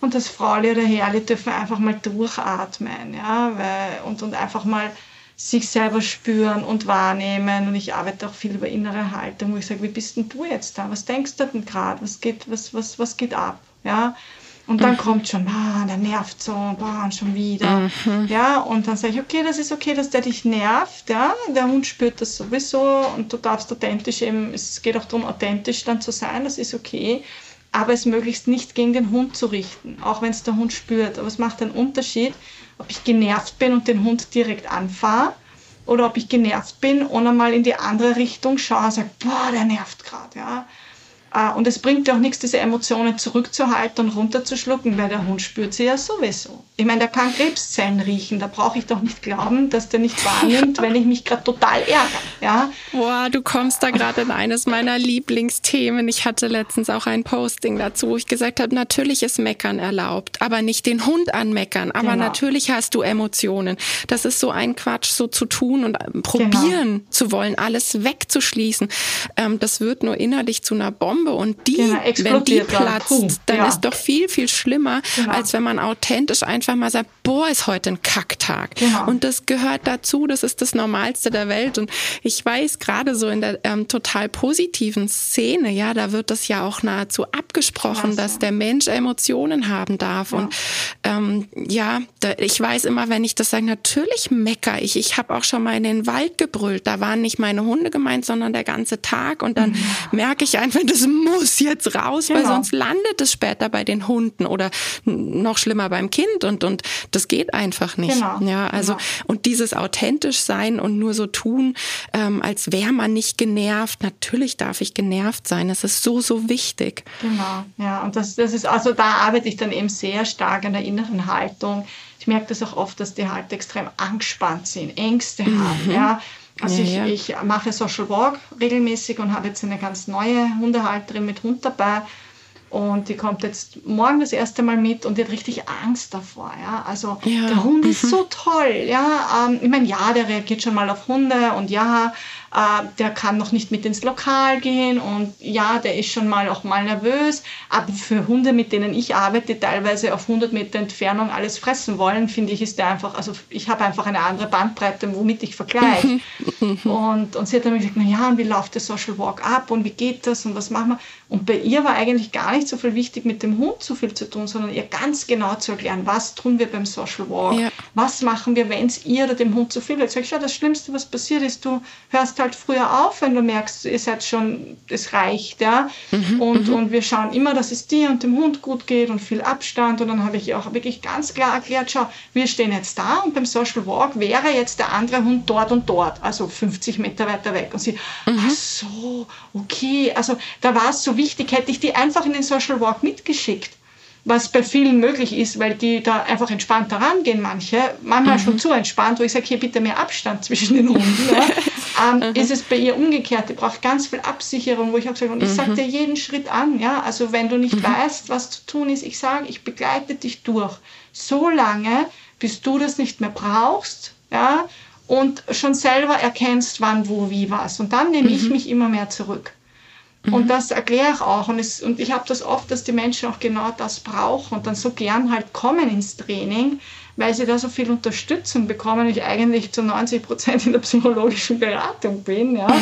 Und das Frauli oder Herrli dürfen einfach mal durchatmen, ja, weil, und, und einfach mal sich selber spüren und wahrnehmen. Und ich arbeite auch viel über innere Haltung, wo ich sage, wie bist denn du jetzt da? Was denkst du denn gerade? Was geht, was, was, was geht ab? Ja, und dann mhm. kommt schon, ah, der nervt so, boah, schon wieder. Mhm. Ja, und dann sage ich, okay, das ist okay, dass der dich nervt, ja, der Hund spürt das sowieso und du darfst authentisch eben, es geht auch darum, authentisch dann zu sein, das ist okay, aber es möglichst nicht gegen den Hund zu richten, auch wenn es der Hund spürt. Aber es macht einen Unterschied, ob ich genervt bin und den Hund direkt anfahre oder ob ich genervt bin und einmal in die andere Richtung schaue und sage, boah, der nervt gerade, ja. Äh, und es bringt auch nichts, diese Emotionen zurückzuhalten und runterzuschlucken, weil der Hund spürt sie ja sowieso. Ich meine, der kann Krebszellen riechen. Da brauche ich doch nicht glauben, dass der nicht wahrnimmt, wenn ich mich gerade total ärgere. Ja? Boah, du kommst da gerade in eines meiner Lieblingsthemen. Ich hatte letztens auch ein Posting dazu, wo ich gesagt habe, natürlich ist Meckern erlaubt, aber nicht den Hund anmeckern. Aber genau. natürlich hast du Emotionen. Das ist so ein Quatsch, so zu tun und äh, probieren genau. zu wollen, alles wegzuschließen. Ähm, das wird nur innerlich zu einer Bombe Bombe und die, genau, wenn die platzt, dann, dann ja. ist doch viel, viel schlimmer, genau. als wenn man authentisch einfach mal sagt, boah, ist heute ein Kacktag. Genau. Und das gehört dazu, das ist das Normalste der Welt. Und ich weiß, gerade so in der ähm, total positiven Szene, ja, da wird das ja auch nahezu abgesprochen, Klasse. dass der Mensch Emotionen haben darf. Ja. Und ähm, ja, da, ich weiß immer, wenn ich das sage, natürlich mecker ich. Ich habe auch schon mal in den Wald gebrüllt. Da waren nicht meine Hunde gemeint, sondern der ganze Tag. Und dann ja. merke ich einfach, das muss jetzt raus, genau. weil sonst landet es später bei den Hunden oder noch schlimmer beim Kind und, und das geht einfach nicht. Genau. Ja, also, genau. und dieses authentisch sein und nur so tun, ähm, als wäre man nicht genervt. Natürlich darf ich genervt sein. Das ist so, so wichtig. Genau. Ja, und das, das ist, also da arbeite ich dann eben sehr stark an der inneren Haltung. Ich merke das auch oft, dass die halt extrem angespannt sind, Ängste mhm. haben, ja also ja, ich, ja. ich mache Social Walk regelmäßig und habe jetzt eine ganz neue Hundehalterin mit Hund dabei. Und die kommt jetzt morgen das erste Mal mit und die hat richtig Angst davor. Ja? Also ja. der Hund ist mhm. so toll. Ja? Ähm, ich meine, ja, der reagiert schon mal auf Hunde und ja, äh, der kann noch nicht mit ins Lokal gehen und ja, der ist schon mal auch mal nervös. Aber für Hunde, mit denen ich arbeite, teilweise auf 100 Meter Entfernung alles fressen wollen, finde ich, ist der einfach, also ich habe einfach eine andere Bandbreite, womit ich vergleiche. und, und sie hat dann gesagt, na ja, und wie läuft der Social Walk ab und wie geht das und was machen wir? Und bei ihr war eigentlich gar nicht so viel wichtig, mit dem Hund so viel zu tun, sondern ihr ganz genau zu erklären, was tun wir beim Social Walk, ja. was machen wir, wenn es ihr oder dem Hund zu viel wird. Sag ich, schau, das Schlimmste, was passiert ist, du hörst halt früher auf, wenn du merkst, ihr seid schon, es reicht, ja. Mhm, und, mhm. und wir schauen immer, dass es dir und dem Hund gut geht und viel Abstand. Und dann habe ich auch wirklich ganz klar erklärt, schau, wir stehen jetzt da und beim Social Walk wäre jetzt der andere Hund dort und dort, also 50 Meter weiter weg. Und sie, mhm. ach so, okay. Also da war es so wichtig, hätte ich die einfach in den Social Walk mitgeschickt was bei vielen möglich ist, weil die da einfach entspannt rangehen, manche, manchmal mhm. schon zu entspannt, wo ich sage, hier bitte mehr Abstand zwischen den Hunden. Ja. ähm, mhm. Ist es bei ihr umgekehrt, die braucht ganz viel Absicherung, wo ich auch sage, und ich mhm. sage dir jeden Schritt an, ja, also wenn du nicht mhm. weißt, was zu tun ist, ich sage, ich begleite dich durch, so lange, bis du das nicht mehr brauchst, ja, und schon selber erkennst, wann, wo, wie, was. Und dann nehme ich mhm. mich immer mehr zurück. Und mhm. das erkläre ich auch. Und, es, und ich habe das oft, dass die Menschen auch genau das brauchen und dann so gern halt kommen ins Training, weil sie da so viel Unterstützung bekommen. Ich eigentlich zu 90 Prozent in der psychologischen Beratung bin. Ja.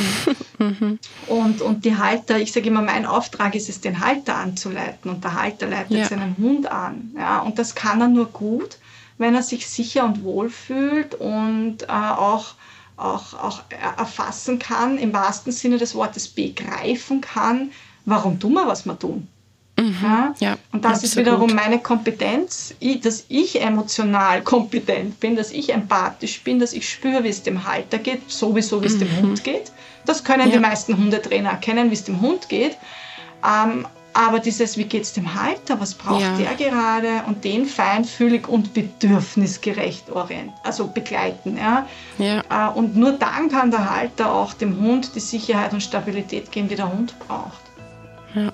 Mhm. Und, und die Halter, ich sage immer, mein Auftrag ist es, den Halter anzuleiten. Und der Halter leitet ja. seinen Hund an. Ja. Und das kann er nur gut, wenn er sich sicher und wohl fühlt und äh, auch auch, auch erfassen kann, im wahrsten Sinne des Wortes begreifen kann, warum tun wir, was wir tun. Mhm, ja? ja? und das absolut. ist wiederum meine Kompetenz, dass ich emotional kompetent bin, dass ich empathisch bin, dass ich spüre, wie es dem Halter geht, sowieso wie es mhm. dem Hund geht. Das können ja. die meisten Hundetrainer erkennen, wie es dem Hund geht. Ähm, aber dieses, wie geht es dem Halter, was braucht ja. der gerade und den feinfühlig und bedürfnisgerecht orient, also begleiten. Ja? ja. Äh, und nur dann kann der Halter auch dem Hund die Sicherheit und Stabilität geben, die der Hund braucht. Ja,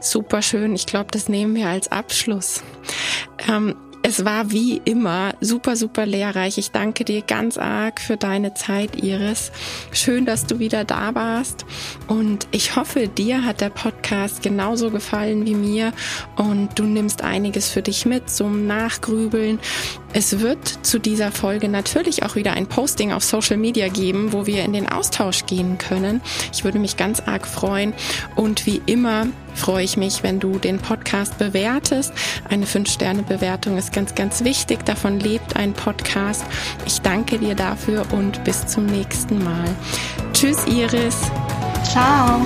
super schön. Ich glaube, das nehmen wir als Abschluss. Ähm, es war wie immer super, super lehrreich. Ich danke dir ganz arg für deine Zeit, Iris. Schön, dass du wieder da warst. Und ich hoffe, dir hat der Podcast genauso gefallen wie mir und du nimmst einiges für dich mit zum Nachgrübeln. Es wird zu dieser Folge natürlich auch wieder ein Posting auf Social Media geben, wo wir in den Austausch gehen können. Ich würde mich ganz arg freuen. Und wie immer freue ich mich, wenn du den Podcast bewertest. Eine 5-Sterne-Bewertung ist ganz, ganz wichtig. Davon lebt ein Podcast. Ich danke dir dafür und bis zum nächsten Mal. Tschüss, Iris. Ciao.